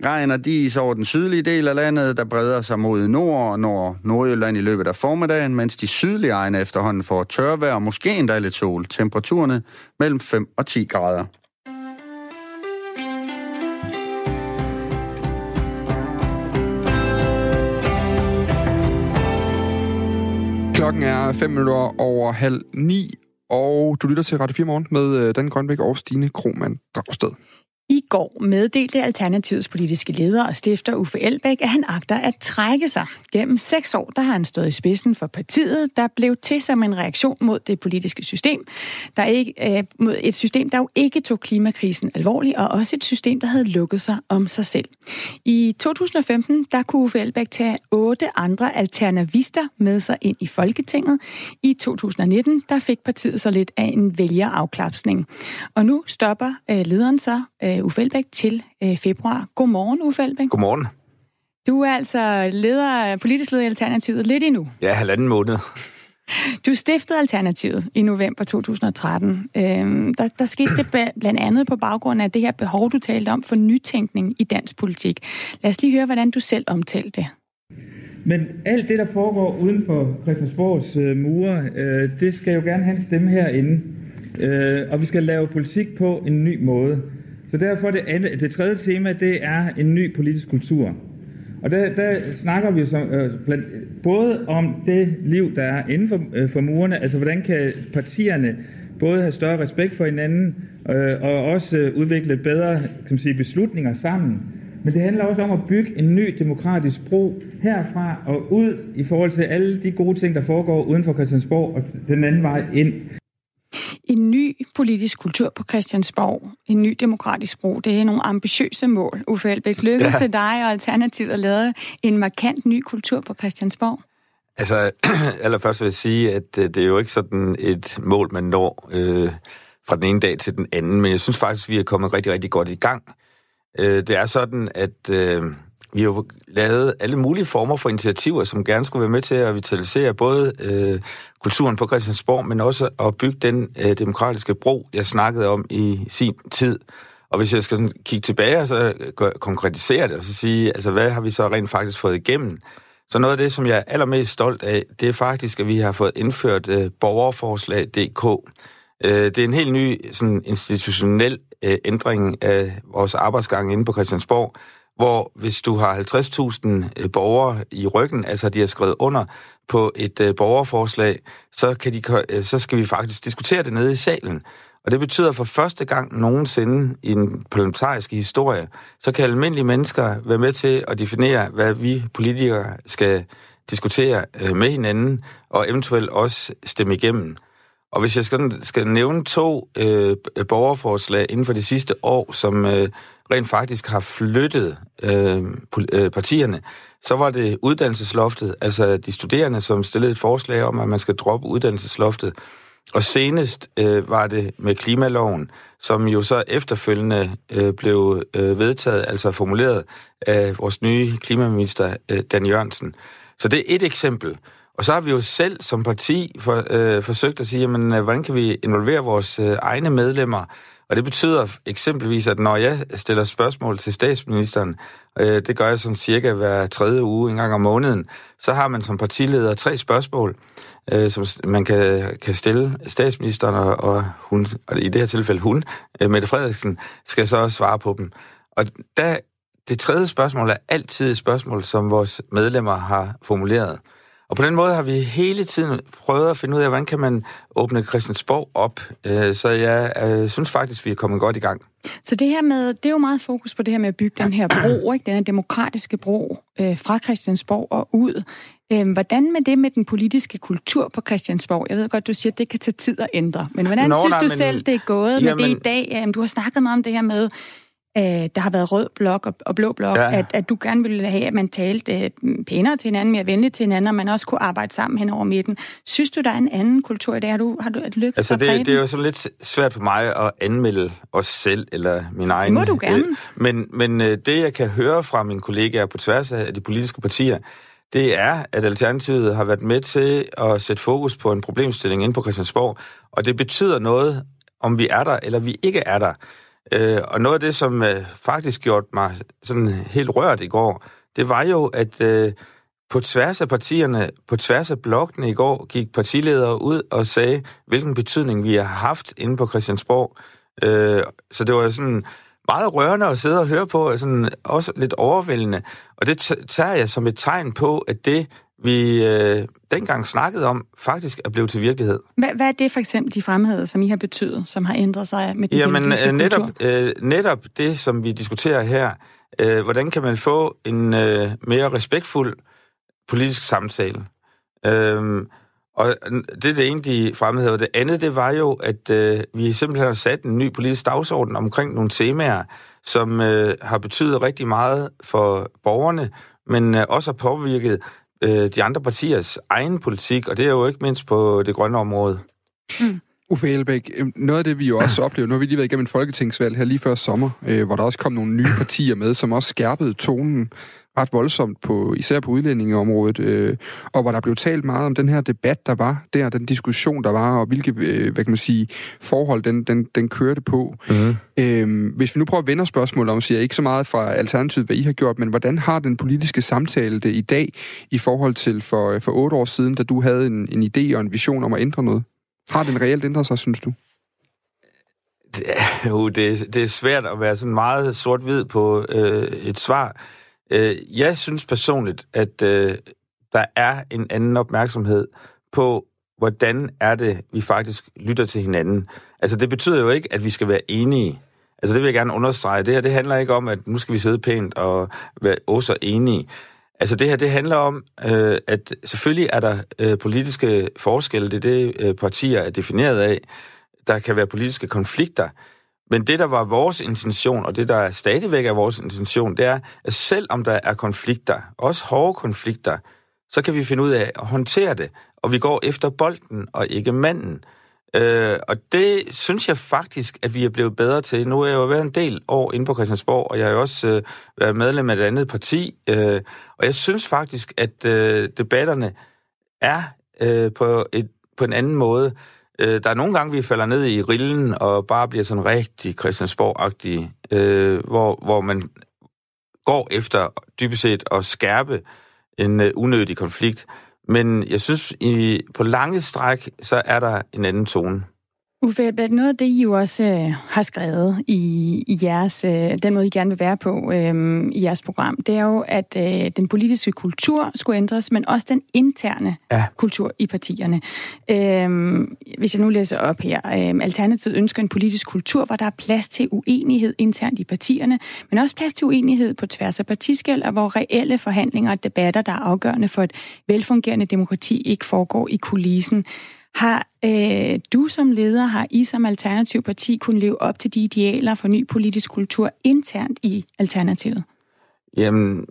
regner dis over den sydlige del af landet, der breder sig mod nord og nord Nordjylland i løbet af formiddagen, mens de sydlige egne efterhånden får tørvejr og måske endda lidt sol. Temperaturerne mellem 5 og 10 grader. Klokken er 5 minutter over halv ni, og du lytter til Radio 4 Morgen med øh, Dan Grønbæk og Stine Krohmann Dragsted. I går meddelte Alternativets politiske leder og stifter Uffe Elbæk, at han agter at trække sig. Gennem seks år der har han stået i spidsen for partiet, der blev til som en reaktion mod det politiske system. Der ikke, øh, mod et system, der jo ikke tog klimakrisen alvorligt, og også et system, der havde lukket sig om sig selv. I 2015 der kunne Uffe Elbæk tage otte andre alternativister med sig ind i Folketinget. I 2019 der fik partiet så lidt af en vælgerafklapsning. Og nu stopper øh, lederen så øh, Uffe Elbæk til øh, februar. Godmorgen, Uffe Elbæk. Godmorgen. Du er altså leder, politisk leder i Alternativet lidt endnu. Ja, halvanden måned. Du stiftede Alternativet i november 2013. Øhm, der, der skete det blandt andet på baggrund af det her behov, du talte om for nytænkning i dansk politik. Lad os lige høre, hvordan du selv omtalte det. Men alt det, der foregår uden for Christiansborgs øh, mure, øh, det skal jo gerne have en stemme herinde. Øh, og vi skal lave politik på en ny måde. Så derfor det, andet, det tredje tema, det er en ny politisk kultur. Og der, der snakker vi så, øh, blandt, både om det liv, der er inden for, øh, for murene, altså hvordan kan partierne både have større respekt for hinanden, øh, og også øh, udvikle bedre kan man sige, beslutninger sammen. Men det handler også om at bygge en ny demokratisk bro herfra og ud i forhold til alle de gode ting, der foregår uden for Christiansborg og den anden vej ind en ny politisk kultur på Christiansborg, en ny demokratisk sprog. Det er nogle ambitiøse mål. Uffe Elbæk, lykkes ja. dig og Alternativet at lave en markant ny kultur på Christiansborg? Altså, [CLEARS THROAT] allerførst vil jeg sige, at øh, det er jo ikke sådan et mål, man når øh, fra den ene dag til den anden, men jeg synes faktisk, vi er kommet rigtig, rigtig godt i gang. Øh, det er sådan, at øh, vi har jo lavet alle mulige former for initiativer, som gerne skulle være med til at vitalisere både øh, kulturen på Christiansborg, men også at bygge den øh, demokratiske bro, jeg snakkede om i sin tid. Og hvis jeg skal kigge tilbage og så konkretisere det, og så sige, altså hvad har vi så rent faktisk fået igennem? Så noget af det, som jeg er allermest stolt af, det er faktisk, at vi har fået indført øh, borgerforslag.dk. Øh, det er en helt ny sådan, institutionel øh, ændring af vores arbejdsgang inde på Christiansborg, hvor hvis du har 50.000 øh, borgere i ryggen, altså de har skrevet under på et øh, borgerforslag, så, kan de, øh, så skal vi faktisk diskutere det nede i salen. Og det betyder for første gang nogensinde i den parlamentariske historie, så kan almindelige mennesker være med til at definere, hvad vi politikere skal diskutere øh, med hinanden, og eventuelt også stemme igennem. Og hvis jeg skal, skal nævne to øh, øh borgerforslag inden for de sidste år, som øh, rent faktisk har flyttet øh, øh, partierne, så var det uddannelsesloftet, altså de studerende, som stillede et forslag om, at man skal droppe uddannelsesloftet. Og senest øh, var det med klimaloven, som jo så efterfølgende øh, blev øh, vedtaget, altså formuleret af vores nye klimaminister, øh, Dan Jørgensen. Så det er et eksempel. Og så har vi jo selv som parti for, øh, forsøgt at sige, jamen, øh, hvordan kan vi involvere vores øh, egne medlemmer? Og det betyder eksempelvis, at når jeg stiller spørgsmål til statsministeren, øh, det gør jeg sådan cirka hver tredje uge, en gang om måneden, så har man som partileder tre spørgsmål, øh, som man kan, kan stille statsministeren, og, og, hun, og i det her tilfælde hun, øh, Mette Frederiksen, skal så svare på dem. Og der, det tredje spørgsmål er altid et spørgsmål, som vores medlemmer har formuleret. Og på den måde har vi hele tiden prøvet at finde ud af, hvordan kan man åbne Christiansborg op. Øh, så jeg øh, synes faktisk, vi er kommet godt i gang. Så det her med, det er jo meget fokus på det her med at bygge den her bro, ikke? den her demokratiske bro øh, fra Christiansborg og ud. hvordan med det med den politiske kultur på Christiansborg? Jeg ved godt, du siger, at det kan tage tid at ændre. Men hvordan Nå, synes nej, du men, selv, det er gået jamen, med det i dag? Du har snakket meget om det her med, øh, der har været rød blok og, og blå blok, ja. at, at du gerne ville have, at man talte øh, pænere til hinanden, mere venligt til hinanden, og man også kunne arbejde sammen hen over midten. Synes du, der er en anden kultur i det? Har du, har du et lykkes altså, det, det er jo så lidt svært for mig at anmelde os selv, eller min egen... Det må du gerne. Øh, men men øh, det, jeg kan høre fra mine kollegaer på tværs af de politiske partier, det er, at Alternativet har været med til at sætte fokus på en problemstilling inde på Christiansborg, og det betyder noget, om vi er der eller vi ikke er der. Øh, og noget af det, som øh, faktisk gjorde mig sådan helt rørt i går, det var jo, at øh, på tværs af partierne, på tværs af blokkene i går, gik partiledere ud og sagde, hvilken betydning vi har haft inde på Christiansborg. Øh, så det var sådan meget rørende at sidde og høre på, og sådan også lidt overvældende. Og det tager jeg som et tegn på, at det, vi øh, dengang snakkede om, faktisk er blevet til virkelighed. Hvad, hvad er det for eksempel, de fremheder, som I har betydet, som har ændret sig med den Jamen, øh, netop, øh, netop det, som vi diskuterer her, øh, hvordan kan man få en øh, mere respektfuld politisk samtale? Øh, og det er det ene, de fremhæver. Det andet, det var jo, at øh, vi simpelthen har sat en ny politisk dagsorden omkring nogle temaer, som øh, har betydet rigtig meget for borgerne, men øh, også har påvirket øh, de andre partiers egen politik, og det er jo ikke mindst på det grønne område. Mm. Uffe Elbæk, øh, noget af det, vi jo også oplever, nu har vi lige været igennem et folketingsvalg her lige før sommer, øh, hvor der også kom nogle nye partier med, som også skærpede tonen ret voldsomt, på, især på udlændingeområdet, øh, og hvor der blev talt meget om den her debat, der var der, den diskussion, der var, og hvilke øh, hvad kan man sige, forhold den, den, den kørte på. Mm. Øh, hvis vi nu prøver at vende spørgsmålet om, siger jeg ikke så meget fra Alternativet, hvad I har gjort, men hvordan har den politiske samtale det i dag i forhold til for, for otte år siden, da du havde en, en idé og en vision om at ændre noget? Har den reelt ændret sig, synes du? Det, jo, det, det er svært at være sådan meget sort-hvid på øh, et svar. Øh, jeg synes personligt, at øh, der er en anden opmærksomhed på, hvordan er det, vi faktisk lytter til hinanden. Altså, det betyder jo ikke, at vi skal være enige. Altså, det vil jeg gerne understrege. Det her, det handler ikke om, at nu skal vi sidde pænt og være også enige. Altså, det her, det handler om, øh, at selvfølgelig er der øh, politiske forskelle. Det er det, øh, partier er defineret af. Der kan være politiske konflikter. Men det, der var vores intention, og det, der stadigvæk er vores intention, det er, at selvom der er konflikter, også hårde konflikter, så kan vi finde ud af at håndtere det, og vi går efter bolden og ikke manden. Øh, og det synes jeg faktisk, at vi er blevet bedre til. Nu er jeg jo været en del år inde på Christiansborg, og jeg har jo også øh, været medlem af et andet parti, øh, og jeg synes faktisk, at øh, debatterne er øh, på, et, på en anden måde. Øh, der er nogle gange, vi falder ned i rillen og bare bliver sådan rigtig Christiansborg-agtige, øh, hvor, hvor man går efter dybest set at skærpe en øh, unødig konflikt. Men jeg synes, i, på lange stræk, så er der en anden tone. Uffe, noget af det, I jo også øh, har skrevet i, i jeres, øh, den måde, I gerne vil være på øh, i jeres program, det er jo, at øh, den politiske kultur skulle ændres, men også den interne ja. kultur i partierne. Øh, hvis jeg nu læser op her. Øh, Alternativet ønsker en politisk kultur, hvor der er plads til uenighed internt i partierne, men også plads til uenighed på tværs af partiskæld, og hvor reelle forhandlinger og debatter, der er afgørende for et velfungerende demokrati, ikke foregår i kulissen. Har øh, du som leder, har I som Alternativ Parti kunne leve op til de idealer for ny politisk kultur internt i Alternativet? Jamen,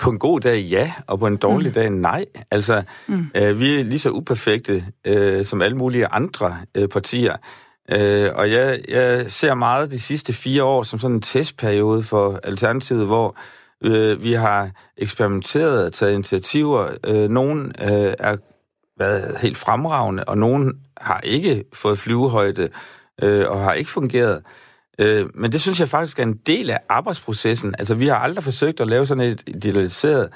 på en god dag ja, og på en dårlig mm. dag nej. Altså, mm. øh, vi er lige så uperfekte øh, som alle mulige andre øh, partier. Øh, og jeg, jeg ser meget de sidste fire år som sådan en testperiode for Alternativet, hvor øh, vi har eksperimenteret og taget initiativer. Øh, nogle øh, er været helt fremragende, og nogen har ikke fået flyvehøjde øh, og har ikke fungeret. Øh, men det synes jeg faktisk er en del af arbejdsprocessen. Altså, vi har aldrig forsøgt at lave sådan et idealiseret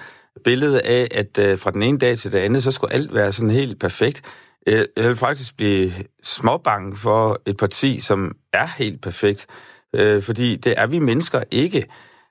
billede af, at øh, fra den ene dag til den anden, så skulle alt være sådan helt perfekt. Øh, jeg vil faktisk blive småbange for et parti, som er helt perfekt, øh, fordi det er vi mennesker ikke.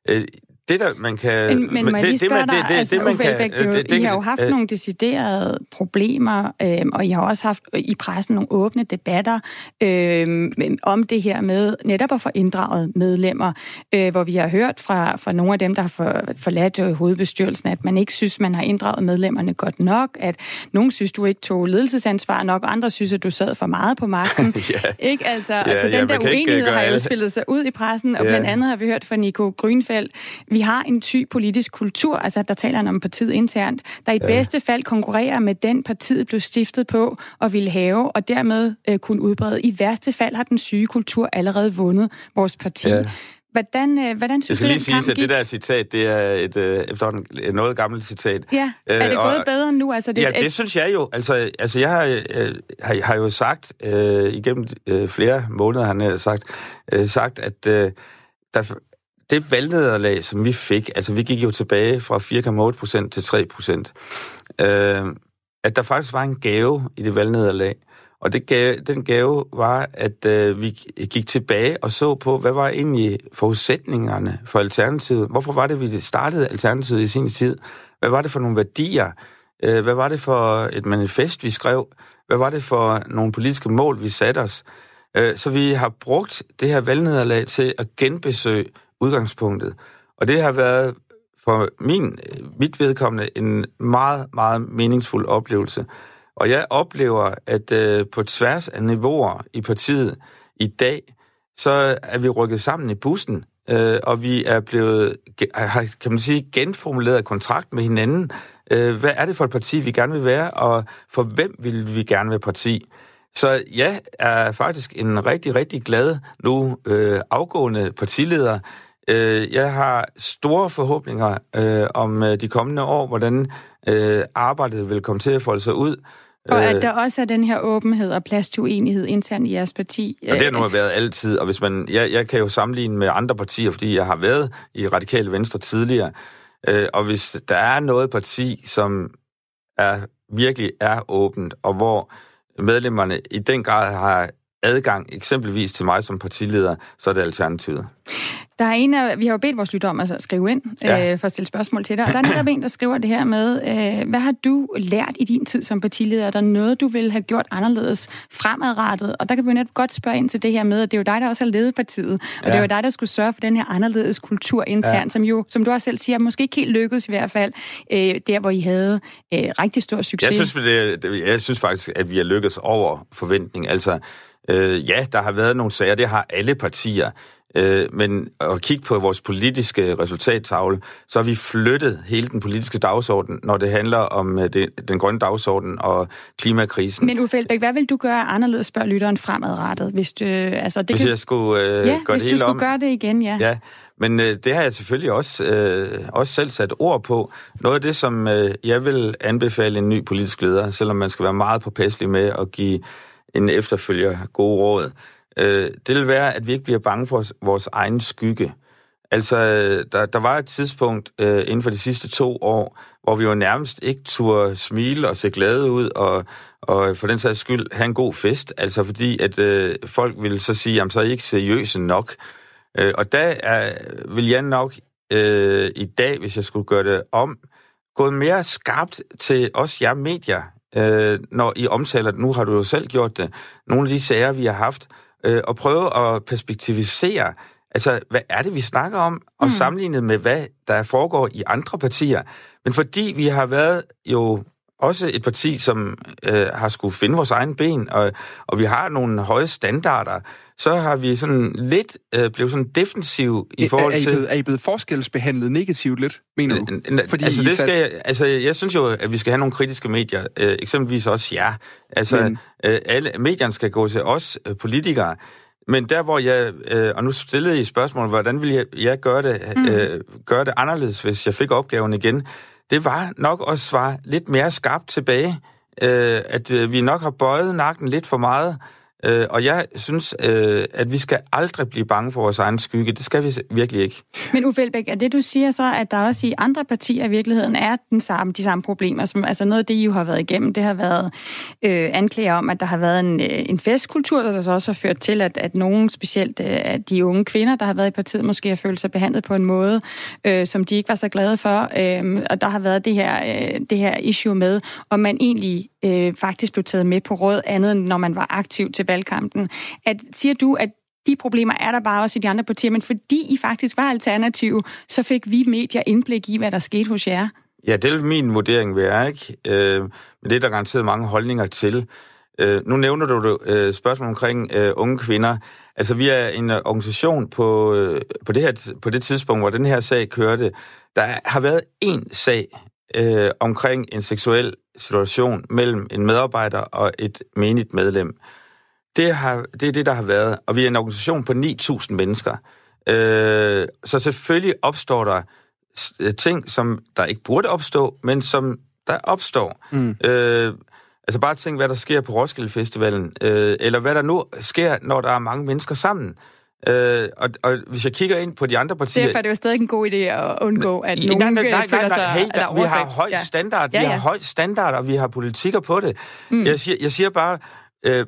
Øh, det der, man kan... Men, men må jeg lige spørge dig, det, det, altså, det, man kan, det, det, det, I har jo haft øh, nogle deciderede problemer, øh, og I har også haft i pressen nogle åbne debatter øh, om det her med netop at få inddraget medlemmer, øh, hvor vi har hørt fra, fra nogle af dem, der har for, forladt øh, hovedbestyrelsen, at man ikke synes, man har inddraget medlemmerne godt nok, at nogen synes, du ikke tog ledelsesansvar nok, og andre synes, at du sad for meget på magten. [LAUGHS] ja. Ikke? Altså, ja, altså den ja, der uenighed har jo spillet sig ud i pressen, og ja. blandt andet har vi hørt fra Nico Grønfeldt, vi har en syg politisk kultur, altså der taler han om partiet internt, der i ja. bedste fald konkurrerer med den, partiet blev stiftet på og ville have, og dermed øh, kunne udbrede. I værste fald har den syge kultur allerede vundet vores parti. Ja. Hvordan, øh, hvordan synes Jeg skal lige sige, at det der citat, det er et øh, efterhånden et noget gammelt citat. Ja, er det Øh, gået og- bedre nu? Altså, det, ja, det synes jeg jo. Altså, altså jeg har, øh, har, har jo sagt øh, igennem øh, flere måneder, han har sagt, øh, sagt at øh, der, det valgnederlag, som vi fik, altså vi gik jo tilbage fra 4,8 procent til 3 procent, øh, at der faktisk var en gave i det valgnederlag. Og det gave, den gave var, at øh, vi gik tilbage og så på, hvad var egentlig forudsætningerne for Alternativet? Hvorfor var det, vi startede Alternativet i sin tid? Hvad var det for nogle værdier? Øh, hvad var det for et manifest, vi skrev? Hvad var det for nogle politiske mål, vi satte os? Øh, så vi har brugt det her valgnederlag til at genbesøge udgangspunktet. Og det har været for min, øh, mit vedkommende en meget, meget meningsfuld oplevelse. Og jeg oplever, at øh, på tværs af niveauer i partiet i dag, så er vi rykket sammen i bussen, øh, og vi er blevet, har, kan man sige, genformuleret kontrakt med hinanden. Øh, hvad er det for et parti, vi gerne vil være, og for hvem vil vi gerne være parti? Så jeg er faktisk en rigtig, rigtig glad nu øh, afgående partileder. Øh, jeg har store forhåbninger øh, om øh, de kommende år, hvordan øh, arbejdet vil komme til at folde sig ud. Og Øh, at der også er den her åbenhed og plads til uenighed internt i jeres parti. Og det har nu været altid, og hvis man, jeg, jeg kan jo sammenligne med andre partier, fordi jeg har været i Radikale Venstre tidligere, øh, og hvis der er noget parti, som er virkelig er åbent, og hvor medlemmerne i den grad har adgang eksempelvis til mig som partileder, så er det alternativet. Der er en af, vi har jo bedt vores lytter om at skrive ind Ja. øh, for at stille spørgsmål til dig. Og der er netop en, der skriver det her med, øh, hvad har du lært i din tid som partileder? Er der noget, du ville have gjort anderledes fremadrettet? Og der kan vi jo netop godt spørge ind til det her med, at det er jo dig, der også har ledet partiet. Og ja. det er jo dig, der skulle sørge for den her anderledes kultur internt, Ja. som jo, som du også selv siger, måske ikke helt lykkedes i hvert fald, øh, der hvor I havde øh, rigtig stor succes. Jeg synes, det, jeg synes faktisk, at vi har lykkedes over forventning. Altså, øh, ja, der har været nogle sager, det har alle partier. Øh, men at kigge på vores politiske resultattavle, så har vi flyttet hele den politiske dagsorden, når det handler om øh, det, den grønne dagsorden og klimakrisen. Men Uffe Elbæk, hvad vil du gøre anderledes, spørger lytteren fremadrettet? Hvis, du, altså, det Hvis kan... jeg skulle øh, ja, gøre hvis det du hele skulle om. gøre det igen, ja. Ja, men øh, det har jeg selvfølgelig også, øh, også selv sat ord på. Noget af det, som øh, jeg vil anbefale en ny politisk leder, selvom man skal være meget påpasselig med at give en efterfølger gode råd, øh, det vil være, at vi ikke bliver bange for vores egen skygge. Altså, der, der var et tidspunkt øh, inden for de sidste to år, hvor vi jo nærmest ikke turde smile og se glade ud, og, og for den sags skyld have en god fest, altså fordi at øh, folk ville så sige, jamen så er I ikke seriøse nok. Øh, og der er, vil jeg nok øh, i dag, hvis jeg skulle gøre det om, gået mere skarpt til os jer medier, øh, når I omtaler, nu har du jo selv gjort det, nogle af de sager, vi har haft, øh, og prøve at perspektivisere, altså, hvad er det, vi snakker om, og mm. sammenlignet med, hvad der foregår i andre partier. Men fordi vi har været jo også et parti, som øh, har skulle finde vores egen ben, og, og vi har nogle høje standarder, så har vi sådan lidt øh, blevet sådan defensiv i forhold er, er, I til... blevet, er I blevet forskelsbehandlet negativt lidt, mener du? Fordi altså, I det skal, jeg- altså, jeg synes jo, at vi skal have nogle kritiske medier, øh, eksempelvis også jer. Altså, Men- øh, alle medierne skal gå til os øh, politikere. Men der, hvor jeg, øh, og nu stillede I spørgsmål, hvordan ville jeg, jeg gøre, det, øh, gøre det anderledes, hvis jeg fik opgaven igen, det var nok at svare lidt mere skarpt tilbage, øh, at øh, vi nok har bøjet nakken lidt for meget, øh, og jeg synes, øh, at vi skal aldrig blive bange for vores egen skygge. Det skal vi virkelig ikke. Men Uffe Elbæk, er det du siger så, at der også i andre partier i virkeligheden er den samme, de samme problemer? Som, altså noget af det, I jo har været igennem, det har været øh, anklager om, at der har været en, øh, en festkultur, der så også har ført til, at, at nogen, specielt øh, at de unge kvinder, der har været i partiet, måske har følt sig behandlet på en måde, øh, som de ikke var så glade for. Øh, og der har været det her, øh, det her issue med, om man egentlig øh, faktisk blev taget med på råd, andet end når man var aktiv til valgkampen. At, siger du, at de problemer er der bare også i de andre partier, men fordi I faktisk var alternativ, så fik vi medier indblik i, hvad der skete hos jer. Ja, det er min vurdering være, ikke? Øh, men det er der garanteret mange holdninger til. Øh, nu nævner du øh, spørgsmål omkring øh, unge kvinder. Altså, vi er en øh, organisation på, øh, på, det her, på det tidspunkt, hvor den her sag kørte. Der har været én sag øh, omkring en seksuel situation mellem en medarbejder og et menigt medlem. Det, har, det er det, der har været. Og vi er en organisation på 9.000 mennesker. Øh, så selvfølgelig opstår der øh, ting, som der ikke burde opstå, men som der opstår. Mm. Øh, altså bare tænk, hvad der sker på Roskilde Festivalen, øh, eller hvad der nu sker, når der er mange mennesker sammen. Øh, og, og hvis jeg kigger ind på de andre partier... Derfor er det jo stadig en god idé at undgå, at nogen nej, nej, nej, føler sig... Hey, der, vi har høj ja. standard, ja, ja. vi har høj standard, og vi har politikker på det. Mm. Jeg, siger, jeg siger bare, øh,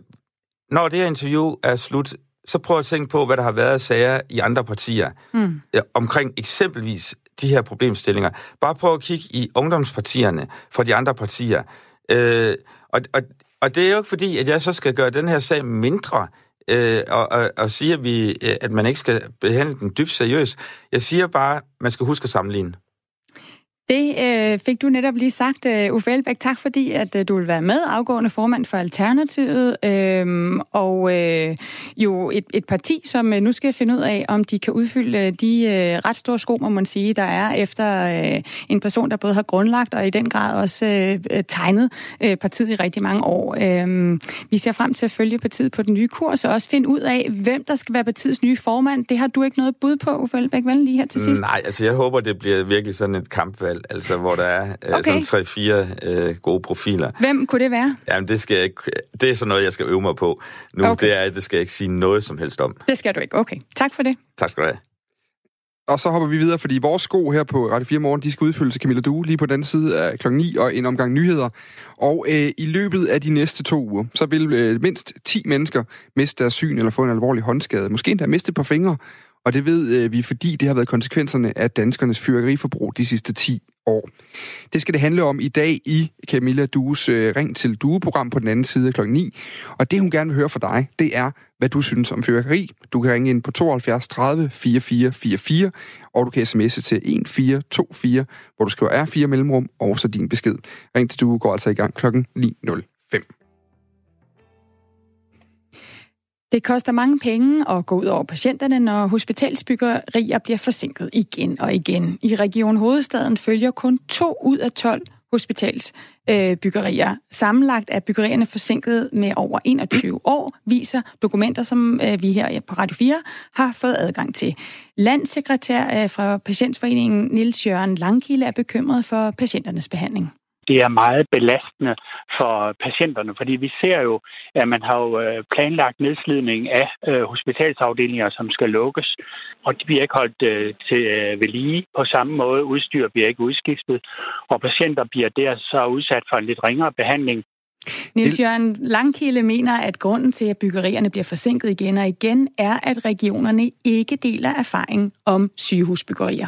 når det her interview er slut, så prøv at tænke på, hvad der har været af sager i andre partier mm. omkring eksempelvis de her problemstillinger. Bare prøv at kigge i ungdomspartierne for de andre partier. Øh, og, og, og det er jo ikke fordi, at jeg så skal gøre den her sag mindre, øh, og, og, og sige, at, vi, øh, at man ikke skal behandle den dybt seriøst. Jeg siger bare, at man skal huske at sammenligne. Det øh, fik du netop lige sagt, øh, Uffe Elbæk. Tak fordi, at øh, du vil være med, afgående formand for Alternativet, øh, og øh, jo et, et parti, som øh, nu skal finde ud af, om de kan udfylde øh, de øh, ret store sko, må man sige, der er efter øh, en person, der både har grundlagt og i den grad også øh, øh tegnet øh, partiet i rigtig mange år. Øh, vi ser frem til at følge partiet på den nye kurs, og også finde ud af, hvem der skal være partiets nye formand. Det har du ikke noget bud på, Uffe Elbæk, vel lige her til sidst? Nej, altså jeg håber, det bliver virkelig sådan et kampvalg udvalg, altså hvor der er øh, okay. sådan tre-fire øh, gode profiler. Hvem kunne det være? Jamen, det, skal jeg ikke, det er sådan noget, jeg skal øve mig på nu. Okay. Det er, det skal jeg ikke sige noget som helst om. Det skal du ikke. Okay. Tak for det. Tak skal du have. Og så hopper vi videre, fordi vores sko her på Radio 4 Morgen, de skal udfyldes til Camilla Due lige på den side af klokken 9 og en omgang nyheder. Og øh, i løbet af de næste to uger, så vil øh, mindst 10 mennesker miste deres syn eller få en alvorlig håndskade. Måske endda miste et par fingre. Og det ved øh, vi, fordi det har været konsekvenserne af danskernes fyrværkeriforbrug de sidste 10 år. Det skal det handle om i dag i Camilla Dues øh, Ring til Due-program på den anden side af klokken 9. Og det, hun gerne vil høre fra dig, det er, hvad du synes om fyrværkeri. Du kan ringe ind på 72 30 44 44, og du kan sms'e til 1424, hvor du skriver R4 mellemrum, og så din besked. Ring til Due går altså i gang klokken 9.00. Det koster mange penge at gå ud over patienterne, når hospitalsbyggerier bliver forsinket igen og igen. I Region Hovedstaden følger kun to ud af 12 hospitalsbyggerier. Sammenlagt er byggerierne forsinket med over 21 år, viser dokumenter, som øh, vi her på Radio 4 har fået adgang til. Landssekretær øh, fra Patientforeningen Nils Jørgen Langkilde er bekymret for patienternes behandling det er meget belastende for patienterne, fordi vi ser jo, at man har jo øh, planlagt nedslidning af øh, hospitalsafdelinger, som skal lukkes, og de bliver ikke holdt øh, til ved lige på samme måde. Udstyr bliver ikke udskiftet, og patienter bliver der så udsat for en lidt ringere behandling, Niels Jørgen Langkilde mener, at grunden til, at byggerierne bliver forsinket igen og igen, er, at regionerne ikke deler erfaring om sygehusbyggerier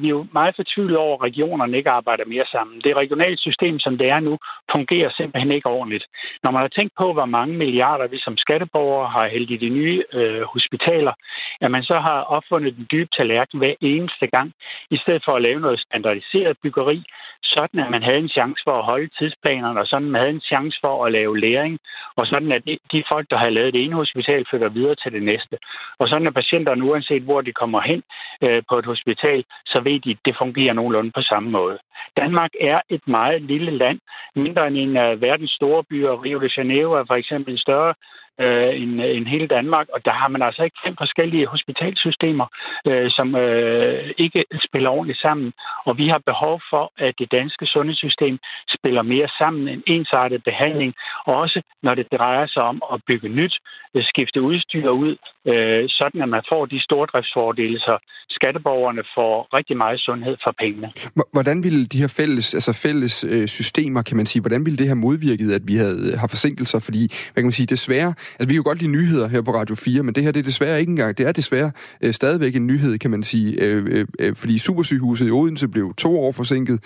vi er jo meget fortvivlet over, at regionerne ikke arbejder mere sammen. Det regionale system, som det er nu, fungerer simpelthen ikke ordentligt. Når man har tænkt på, hvor mange milliarder vi som skatteborgere har hældt i de nye øh, hospitaler, at man så har opfundet den dybe tallerken hver eneste gang, i stedet for at lave noget standardiseret byggeri, sådan at man havde en chance for at holde tidsplanerne, og sådan at man havde en chance for at lave læring, og sådan at de folk, der har lavet det ene hospital, flytter videre til det næste. Og sådan at patienterne, uanset hvor de kommer hen øh, på et hospital, så ved de, det fungerer nogenlunde på samme måde. Danmark er et meget lille land, mindre end en af verdens store byer. Rio de Janeiro er for eksempel større øh, end, end hele Danmark, og der har man altså ikke fem forskellige hospitalsystemer, øh, som øh, ikke spiller ordentligt sammen. Og vi har behov for, at det danske sundhedssystem spiller mere sammen en ensartet behandling, også når det drejer sig om at bygge nyt, øh, skifte udstyr ud, øh, sådan at man får de stordriftsfordele, så skatteborgerne får rigtig meget sundhed for pengene. Hvordan ville de her fælles, altså fælles øh, systemer, kan man sige, hvordan ville det have modvirket, at vi havde, øh, har forsinkelser? Fordi, hvad kan man sige, desværre Altså, vi kan jo godt lide nyheder her på Radio 4, men det her det er desværre ikke engang. Det er desværre øh, stadigvæk en nyhed, kan man sige. Øh, øh, øh fordi Supersygehuset i Odense blev to år forsinket.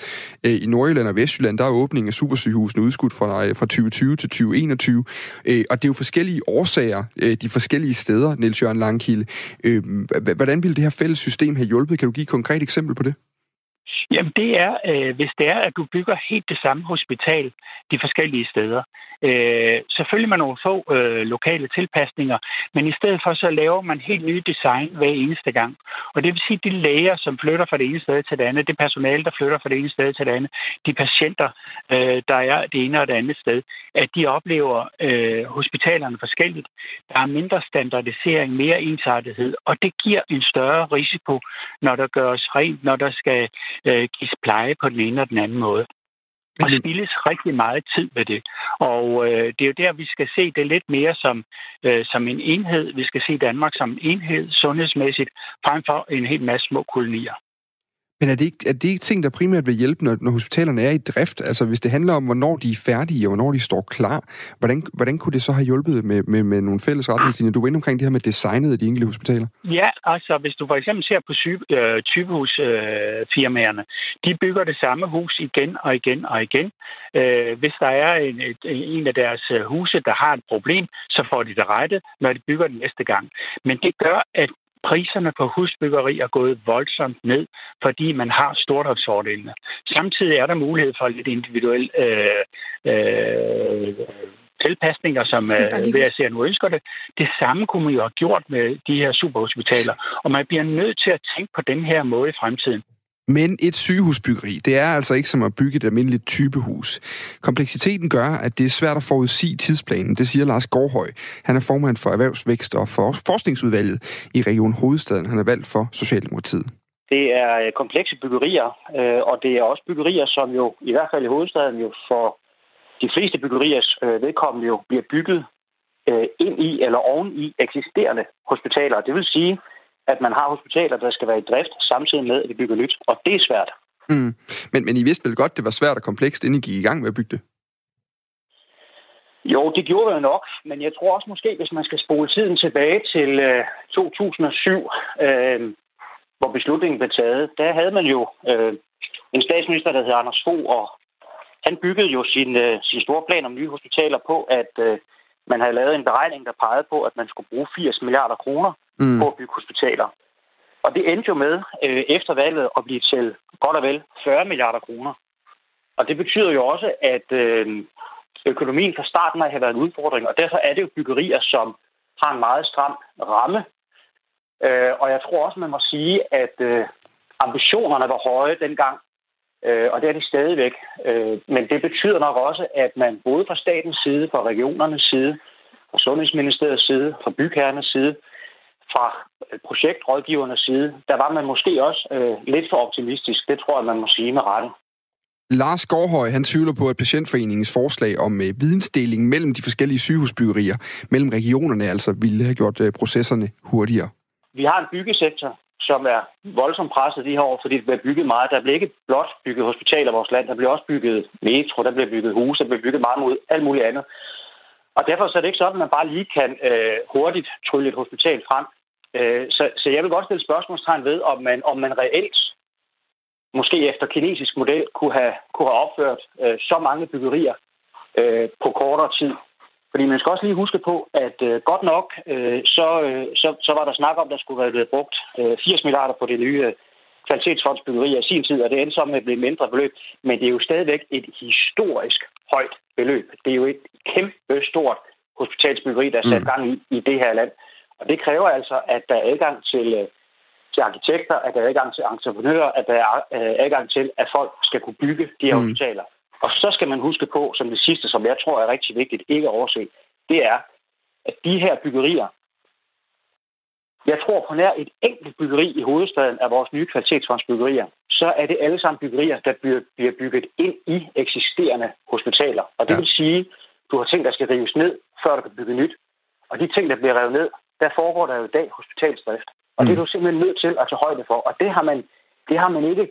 Øh, I Nordjylland og Vestjylland, der er åbningen af Supersygehusene udskudt fra, øh, fra 2020 til 2021. Øh, og det er jo forskellige årsager, øh, de forskellige steder, Niels Jørgen Langkilde. Øh, hvordan ville det her fælles system have hjulpet? Kan du give et konkret eksempel på det? Jamen det er, øh, hvis det er, at du bygger helt det samme hospital de forskellige steder. Øh, selvfølgelig med nogle få øh, lokale tilpasninger, men i stedet for så laver man helt nye design hver eneste gang. Og det vil sige, at de læger, som flytter fra det ene sted til det andet, det personale, der flytter fra det ene sted til det andet, de patienter, øh, der er det ene og det andet sted, at de oplever øh, hospitalerne forskelligt. Der er mindre standardisering, mere ensartethed, og det giver en større risiko, når der gøres rent, når der skal øh, gives pleje på den ene og den anden måde. Og spildes rigtig meget tid ved det. Og øh, det er jo der, vi skal se det lidt mere som, øh, som en enhed. Vi skal se Danmark som en enhed sundhedsmæssigt, frem for en hel masse små kolonier. Men er det, ikke, er det ikke ting, der primært vil hjælpe, når, når hospitalerne er i drift? Altså hvis det handler om, hvornår de er færdige, og hvornår de står klar, hvordan, hvordan kunne det så have hjulpet med, med, med nogle fælles retningslinjer? Du var inde omkring det her med designet af de enkelte hospitaler. Ja, altså hvis du for eksempel ser på type, øh, typehusfirmaerne, øh, de bygger det samme hus igen og igen og igen. Øh, hvis der er en, et, en af deres øh, huse, der har et problem, så får de det rette, når de bygger det næste gang. Men det gør, at priserne på husbyggeri er gået voldsomt ned, fordi man har stordriftsfordelene. Samtidig er der mulighed for lidt individuel øh, øh, tilpasninger, som øh, at se, nu ønsker det. Det samme kunne man jo have gjort med de her superhospitaler, og man bliver nødt til at tænke på den her måde i fremtiden. Men et sygehusbyggeri, det er altså ikke som at bygge et almindeligt typehus. Kompleksiteten gør, at det er svært at forudsige tidsplanen, det siger Lars Gårdhøj. Han er formand for Erhvervsvækst og for Forskningsudvalget i Region Hovedstaden. Han er valgt for Socialdemokratiet. Det er øh, komplekse byggerier, øh, og det er også byggerier, som jo i hvert fald i hovedstaden jo for de fleste byggeriers øh, vedkommende jo bliver bygget ind i eller oven i eksisterende hospitaler. Det vil sige, at man har hospitaler, der skal være i drift, samtidig med, at vi bygger nyt. Og det er svært. Mm. Men, men I vidste vel godt, det var svært og komplekst, inden I gik i gang med at bygge det? Jo, det gjorde jeg nok, men jeg tror også måske, hvis man skal spole tiden tilbage til øh, 2007, øh, hvor beslutningen blev taget, der havde man jo øh, en statsminister, der hed Anders Fogh, og han byggede jo sin, øh, sin store plan om nye hospitaler på, at øh, man havde lavet en beregning, der pegede på, at man skulle bruge 80 milliarder kroner mm. på at bygge hospitaler. Og det endte jo med øh, efter valget at blive til godt og vel 40 milliarder kroner. Og det betyder jo også, at øh, økonomien fra starten af har været en udfordring, og derfor er det jo byggerier, som har en meget stram ramme. Øh, og jeg tror også, man må sige, at øh, ambitionerne var høje dengang, øh, og det er de stadigvæk. Øh, men det betyder nok også, at man både fra statens side, fra regionernes side, fra Sundhedsministeriets side, fra bygherrenes side, fra øh, projektrådgivernes side, der var man måske også øh, lidt for optimistisk. Det tror jeg, man må sige med rette. Lars Gårdhøj, han tvivler på, at Patientforeningens forslag om øh, vidensdeling mellem de forskellige sygehusbyggerier, mellem regionerne altså, ville have gjort øh, processerne hurtigere. Vi har en byggesektor, som er voldsomt presset de her år, fordi det bliver bygget meget. Der bliver ikke blot bygget hospitaler i vores land, der bliver også bygget metro, der bliver bygget huse, der bliver bygget meget mod alt muligt andet. Og derfor så er det ikke sådan, at man bare lige kan øh, hurtigt trylle et hospital frem. Øh, så, så jeg vil godt stille spørgsmålstegn ved, om man, om man reelt, måske efter kinesisk model, kunne have, kunne have opført øh, så mange byggerier øh, på kortere tid. Fordi man skal også lige huske på, at øh, godt nok, øh, så, øh, så, så var der snak om, at der skulle være brugt øh, 80 milliarder på det nye øh, kvalitetsfondsbyggeri i sin tid, og det endte så med at blive mindre beløb. Men det er jo stadigvæk et historisk højt beløb. Det er jo et kæmpe stort hospitalsbyggeri, der er sat mm. gang i i det her land. Og det kræver altså, at der er adgang til, øh, til arkitekter, at der er adgang til entreprenører, at der er øh, adgang til, at folk skal kunne bygge de her mm. hospitaler. Og så skal man huske på, som det sidste, som jeg tror er rigtig vigtigt ikke at overse, det er, at de her byggerier, jeg tror på nær et enkelt byggeri i hovedstaden af vores nye kvalitetsfondsbyggerier, så er det alle sammen byggerier, der bliver bygget ind i eksisterende hospitaler. Og det ja. vil sige, du har ting, der skal rives ned, før du kan bygge nyt. Og de ting, der bliver revet ned, der foregår der jo i dag hospitalsdrift. Og mm. det er du simpelthen nødt til at tage højde for. Og det har man, det har man ikke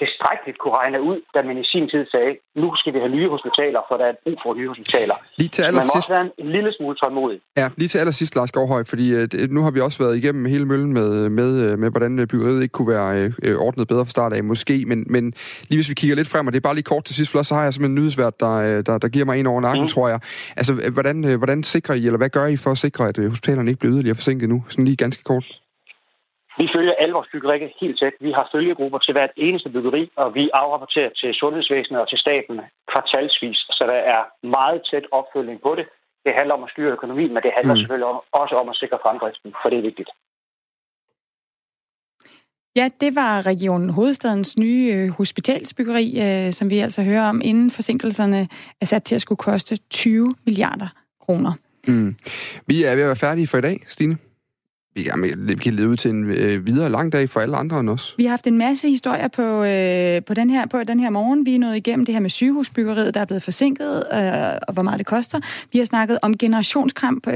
tilstrækkeligt kunne regne ud, da man i sin tid sagde, nu skal vi have nye hospitaler, for der er brug for nye hospitaler. Lige til man må også være en, lille smule tålmodig. Ja, lige til allersidst, Lars Gårdhøj, fordi uh, nu har vi også været igennem hele møllen med, med, uh, med hvordan øh, byggeriet ikke kunne være ordnet bedre fra start af, måske, men, men lige hvis vi kigger lidt frem, og det er bare lige kort til sidst, for så har jeg simpelthen en nyhedsvært, der, der, der giver mig en over nakken, mm. tror jeg. Altså, hvordan, hvordan sikrer I, eller hvad gør I for at sikre, at hospitalerne ikke bliver yderligere forsinket nu? Sådan lige ganske kort. Vi følger alle vores byggeri helt tæt. Vi har følgegrupper til hvert eneste byggeri, og vi afrapporterer til sundhedsvæsenet og til staten kvartalsvis. Så der er meget tæt opfølging på det. Det handler om at styre økonomien, men det handler mm. selvfølgelig om, også om at sikre fremdriften, for det er vigtigt. Ja, det var Region Hovedstadens nye øh, hospitalsbyggeri, øh, som vi altså hører om, inden forsinkelserne er sat til at skulle koste 20 milliarder kroner. Mm. Vi er ved at være færdige for i dag, Stine vi, kan, vi kan lede ud til en øh, videre lang dag for alle andre end os. Vi har haft en masse historier på, øh, på, den her, på den her morgen. Vi er nået igennem det her med sygehusbyggeriet, der er blevet forsinket, øh, og hvor meget det koster. Vi har snakket om generationskramp, øh,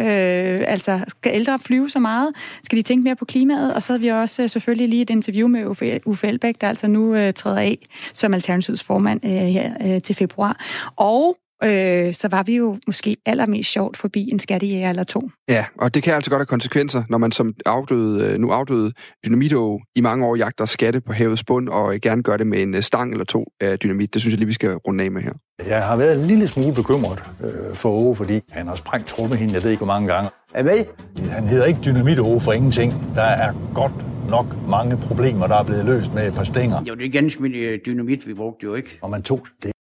altså skal ældre flyve så meget? Skal de tænke mere på klimaet? Og så havde vi også øh, selvfølgelig lige et interview med Uffe, Uffe Elbæk, der altså nu øh, træder af som Alternativets formand øh, her øh, til februar. Og øh, så var vi jo måske allermest sjovt forbi en skattejæger eller to. Ja, og det kan altså godt have konsekvenser, når man som afdøde, øh, nu afdøde dynamitå i mange år jagter skatte på havets bund, og gerne gør det med en øh, stang eller to af dynamit. Det synes jeg lige, vi skal runde af med her. Jeg har været en lille smule bekymret øh, for Ove, fordi han har sprængt trummehinden, jeg ved ikke hvor mange gange. Er med? Han hedder ikke dynamit Ove for ingenting. Der er godt nok mange problemer, der er blevet løst med et par stænger. Jo, det er ganske min dynamit, vi brugte jo ikke. Og man tog det